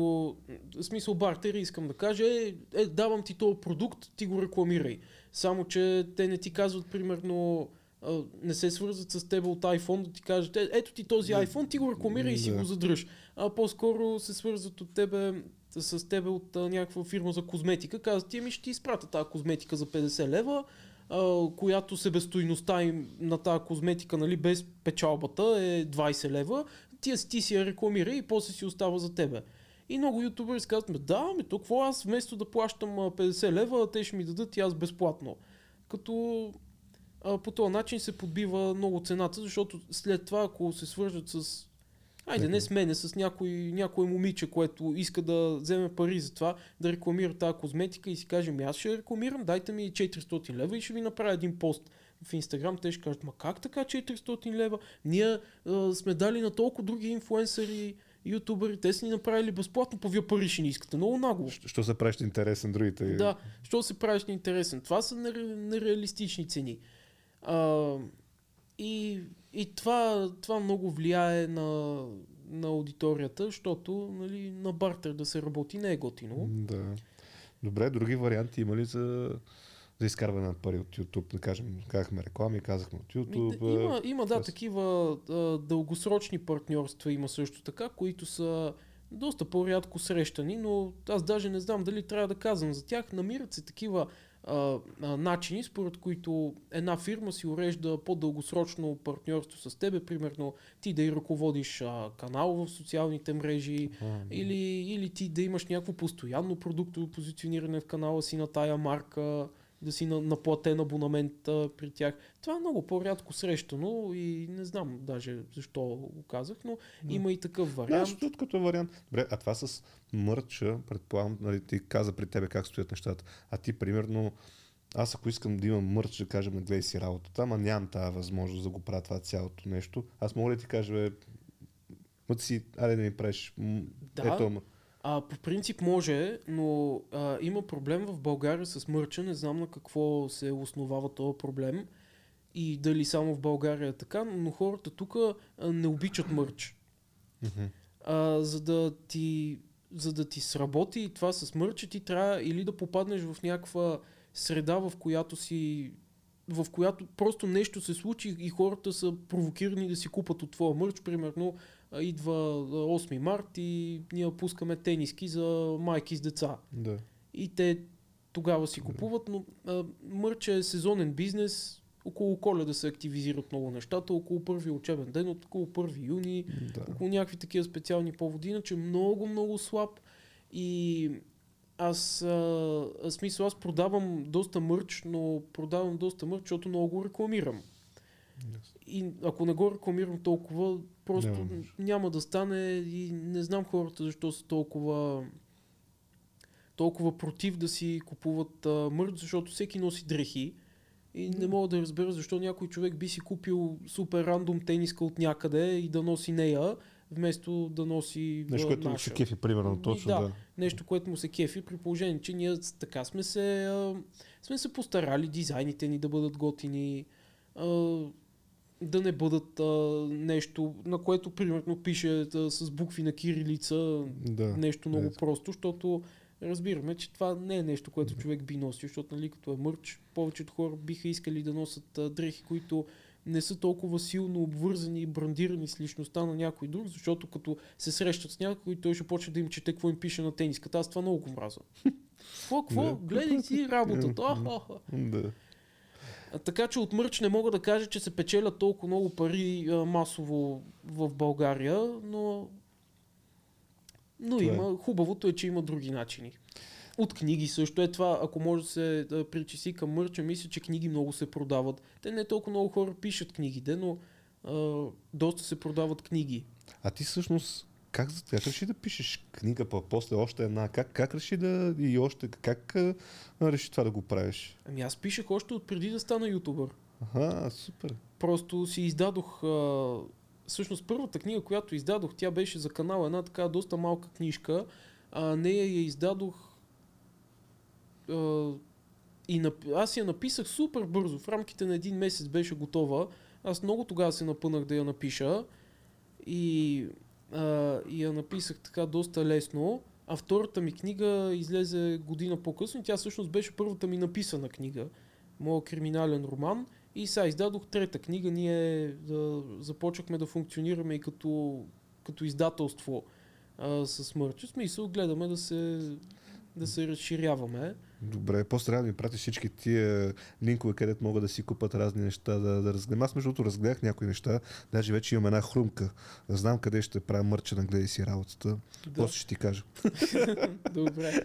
C: в смисъл бартери, искам да кажа, е, е, давам ти този продукт, ти го рекламирай. Само, че те не ти казват, примерно, не се свързват с теб от iPhone, да ти кажат, е, ето ти този iPhone, ти го рекламирай и си го задръж. А по-скоро се свързват от тебе, с тебе от а, някаква фирма за козметика, казват ти ми ще ти изпратя тази козметика за 50 лева, а, която себестойността им на тази козметика, нали, без печалбата е 20 лева, ти, ти си я рекламира и после си остава за тебе. И много ютубери казват, «Ме, да, ми то какво аз вместо да плащам а, 50 лева, те ще ми дадат и аз безплатно. Като а, по този начин се подбива много цената, защото след това, ако се свържат с Айде, не с мене, с някой, някой момиче, което иска да вземе пари за това, да рекламира тази козметика и си каже, ми аз ще рекламирам, дайте ми 400 лева и ще ви направя един пост в Инстаграм. Те ще кажат, ма как така 400 лева? Ние а, сме дали на толкова други инфуенсъри, ютубери, те са ни направили безплатно, по вие пари ще ни искате. Много нагло.
B: Що- Що се правиш интересен другите?
C: И, и това, това много влияе на, на аудиторията, защото нали, на бартер да се работи не е готино.
B: Да. Добре, други варианти има ли за, за изкарване на пари от YouTube? Да кажем, казахме реклами, казахме от YouTube.
C: Ми, има, има да, такива а, дългосрочни партньорства има също така, които са доста по-рядко срещани, но аз даже не знам дали трябва да казвам за тях. Намират се такива а, а, начини, според които една фирма си урежда по-дългосрочно партньорство с тебе, примерно ти да и ръководиш а, канал в социалните мрежи,
B: А,
C: или, или ти да имаш някакво постоянно продуктово позициониране в канала си на тая марка, да си на, наплатен абонамент а, при тях. Това е много по-рядко срещано и не знам даже защо го казах, но
B: Да.
C: има и такъв вариант.
B: защото като вариант. Добре, а това с мърча, предполагам, нали, ти каза при тебе как стоят нещата. А ти, примерно, аз ако искам да имам мърч, да кажем, гледай си работата, ама нямам тази възможност да го правя това цялото нещо. Аз мога ли ти кажа, бе, мът си, айде да ми правиш,
C: Да.
B: ето.
C: А, по принцип може, но а, има проблем в България с мърча. Не знам на какво се основава този проблем и дали само в България е така, но хората тук не обичат мърч. А, за да ти за да ти сработи това с мърча, ти трябва или да попаднеш в някаква среда, в която си в която просто нещо се случи и хората са провокирани да си купат от твоя мърч. Примерно идва а, 8 март и ние пускаме тениски за майки с деца.
B: Да.
C: И те тогава си купуват, но а, мърч е сезонен бизнес. Около коледа се активизират много нещата, около първи учебен ден, от около 1 юни,
B: да.
C: около някакви такива специални поводи, иначе много, много слаб и аз, а, смисъл, аз продавам доста мърч, но продавам доста мърч, защото много го рекламирам. И ако не го рекламирам толкова, просто
B: Няма
C: няма, да стане и не знам хората защо са толкова толкова против да си купуват а, мърч, защото всеки носи дрехи. И не мога да разбера защо някой човек би си купил супер рандом тениска от някъде и да носи нея, вместо да носи
B: Нещо, което му се кефи, примерно,
C: Ми,
B: точно,
C: да.
B: да.
C: Нещо, което му се кефи, при положение, че ние така сме се, а, сме се постарали дизайните ни да бъдат готини, а, да не бъдат а, нещо, на което примерно пише а, с букви на кирилица,
B: Да.
C: нещо много
B: Ето.
C: просто, защото разбираме, че това не е нещо, което човек би носил, защото нали, като е мърч, повечето хора биха искали да носят а, дрехи, които не са толкова силно обвързани и брандирани с личността на някой друг, защото като се срещат с някой, той ще почне да им чете какво им пише на тениската. Аз това много го мразя. Какво, какво?
B: Да.
C: Гледай си работата.
B: Да.
C: Така че от мърч не мога да кажа, че се печелят толкова много пари а, масово в България, но, но
B: Това е.
C: има. Хубавото е, че има други начини. От книги също е това, ако може да се да причиси към мърча, мисля, че книги много се продават. Те не толкова много хора пишат книгите, но а, доста се продават книги.
B: А ти всъщност как, как реши да пишеш книга, па после още една? Как, как реши да и още, как а, реши това да го правиш?
C: Ами аз пишех още от преди да стана ютубър.
B: Аха, супер.
C: Просто си издадох. А, всъщност първата книга, която издадох, тя беше за канал, една така доста малка книжка. А, нея я издадох. А, и нап... аз я написах супер бързо. В рамките на един месец беше готова. Аз много тогава се напънах да я напиша. И, а, я написах така доста лесно. А втората ми книга излезе година по-късно. Тя всъщност беше първата ми написана книга. Моят криминален роман. И сега издадох трета книга. Ние да, започнахме да функционираме и като, като издателство а, с мърч. В смисъл, гледаме да се, да се разширяваме.
B: Добре, после трябва да ми пратиш всички тия линкове, където могат да си купат разни неща да, да разгледам. Аз между другото разгледах някои неща, даже вече имам една хрумка. Знам къде ще правя мърча на гледай си работата.
C: Да.
B: После ще ти кажа.
C: Добре.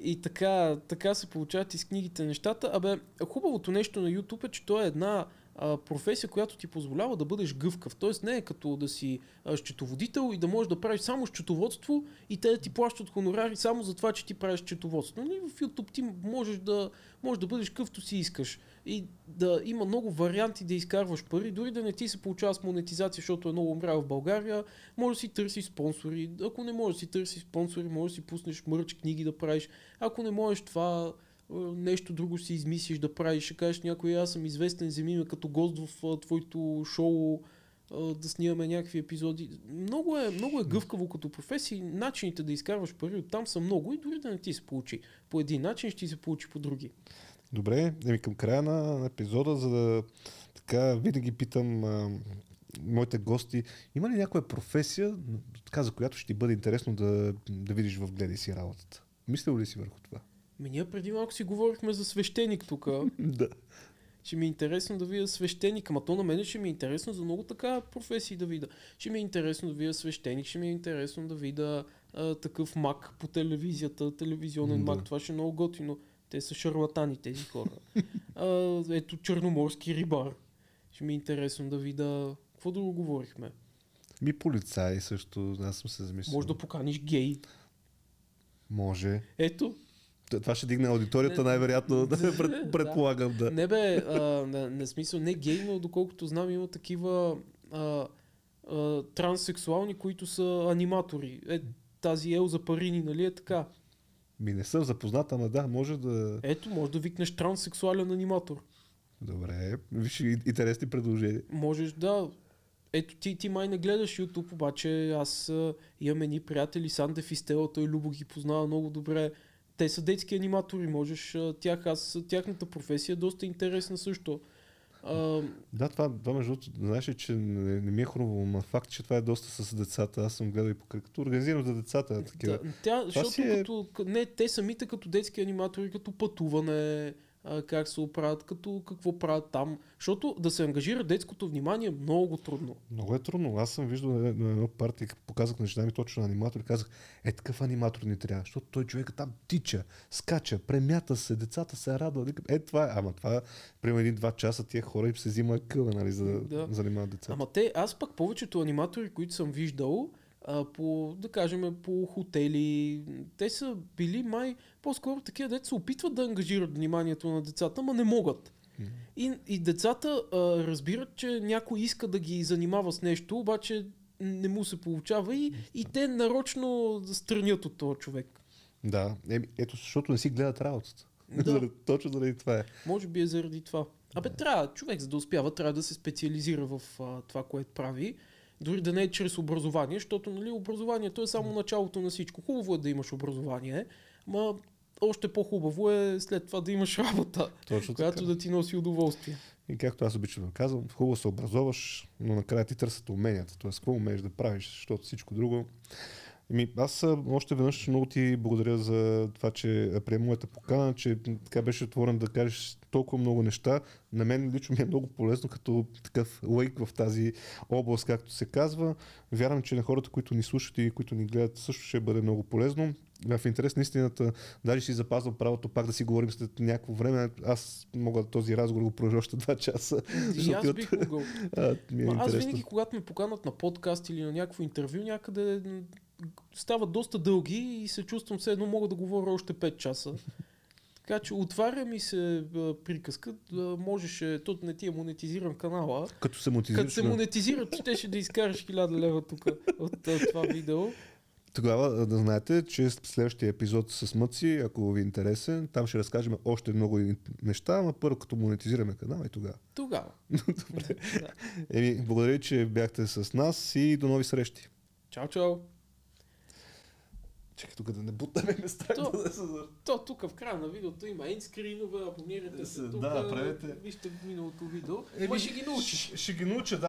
C: И така, така се получават и с книгите нещата. Абе, хубавото нещо на YouTube е, че то е една а, професия, която ти позволява да бъдеш гъвкав. Тоест не е като да си а, счетоводител и да можеш да правиш само счетоводство и те да ти плащат хонорари само за това, че ти правиш счетоводство. Нали, в YouTube ти можеш да, можеш да бъдеш къвто си искаш. И да има много варианти да изкарваш пари, дори да не ти се получава с монетизация, защото е много умрял в България, може да си търсиш спонсори. Ако не можеш да си търсиш спонсори, може да си пуснеш мърч, книги да правиш. Ако не можеш това, нещо друго си измислиш да правиш, ще кажеш някой, аз съм известен, вземи ме като гост в твоето шоу, да снимаме някакви епизоди. Много е, много е гъвкаво като професия. Начините да изкарваш пари от там са много и дори да не ти се получи по един начин, ще ти се получи по други.
B: Добре, еми към края на епизода, за да така винаги питам а, моите гости, има ли някоя професия, така, за която ще ти бъде интересно да, да видиш в гледай си работата? Мислил ли си върху това?
C: Ми ние преди малко си говорихме за свещеник тук.
B: да.
C: Ще ми е интересно да видя свещеник, ама то на мен ще ми е интересно за много така професии да видя. Ще ми е интересно да видя свещеник, ще ми е интересно да видя а, такъв мак по телевизията, телевизионен
B: Да.
C: мак. Това ще е много готино. Те са шарлатани тези хора. а, ето черноморски рибар. Ще ми е интересно да видя... Какво друго говорихме?
B: Ми полицай също, аз съм се замислил.
C: Може да поканиш гей.
B: Може.
C: Ето,
B: Това ще дигне аудиторията най-вероятно,
C: да,
B: пред, предполагам, да.
C: Не бе, а, не, не смисъл, не гей, но доколкото знам има такива а, а, транссексуални, които са аниматори. Е, тази Елза Парини, нали е така?
B: Ми не съм запознат, ама да, може да...
C: Ето, може да викнеш транссексуален аниматор.
B: Добре, виж и- интересни предложения.
C: Можеш да... Ето ти, ти май не гледаш YouTube, обаче аз а, имам едни приятели, Сандев и Стела, той Любо ги познава много добре. Те са детски аниматори, можеш а, тях, аз, тяхната професия е доста интересна също. А,
B: Да, това, това между другото, знаеш че не, не ми е хрумво, но факт, че това е доста с децата. Аз съм гледал и покрай, като организирам за децата. Такива.
C: Да, тя, защото
B: си е-
C: като, не, те самите като детски аниматори, като пътуване, а, как се оправят, като какво правят там. Защото да се ангажира детското внимание е много трудно.
B: Много е трудно. Аз съм виждал на на едно парти, показах на жена ми точно аниматор и казах, е такъв аниматор ни трябва, защото той човека там тича, скача, премята се, децата се радват. Е, това е. Ама това, примерно един-два часа тия хора им се взима къла, нали, за Да. занимават децата.
C: Ама те, аз пък повечето аниматори, които съм виждал, а, по, да кажем, по хотели, те са били май по-скоро такива деца се опитват да ангажират вниманието на децата, ама не могат. И, и децата а, разбират, че някой иска да ги занимава с нещо, обаче не му се получава и, и те нарочно странят от този човек.
B: Да, е, ето защото не си гледат работата.
C: Да.
B: Точно заради това е.
C: Може би е заради това. Абе, трябва, човек за да успява, трябва да се специализира в а, това, което прави. Дори да не е чрез образование, защото нали, образованието е само началото на всичко. Хубаво е да имаш образование, ма още по-хубаво е след това да имаш работа,
B: Точно
C: която
B: така.
C: да ти носи удоволствие.
B: И както аз обичам да казвам, хубаво се образоваш, но накрая ти търсят уменията. Тоест, какво умееш да правиш, защото всичко друго. Ами, аз още веднъж много ти благодаря за това, че приема моята покана, че така беше отворен да кажеш толкова много неща. На мен лично ми е много полезно като такъв лейк в тази област, както се казва. Вярвам, че на хората, които ни слушат и които ни гледат, също ще бъде много полезно. В интерес на истината, даже си запазвам правото пак да си говорим след някакво време. Аз мога този разговор го продължа още два часа.
C: И аз бих могъл.
B: а, ми е
C: аз винаги, когато ме поканат на подкаст или на някакво интервю, някъде стават доста дълги и се чувствам все едно мога да говоря още 5 часа. Така че отваря ми се а, приказка, да можеше, то не ти е монетизиран канала,
B: Като се мотивираш,
C: като се монетизира, щеше да изкараш 1000 лева тук от а, това видео.
B: тогава а, да знаете, че следващия епизод с Мъци, ако ви е интересен, там ще разкажем още много неща, ама първо като монетизираме канала и тогава.
C: Тогава.
B: Добре.
C: Да.
B: Еми, благодаря, че бяхте с нас и до нови срещи.
C: Чао, чао.
B: Чакай тук да не бутаме места.
C: То-
B: да се...
C: То тук в края на видеото има ендскринове, абонирайте се
B: Да,
C: тук.
B: правете.
C: Вижте миналото видео. Ма ще ги научиш.
B: Ще ги науча, да.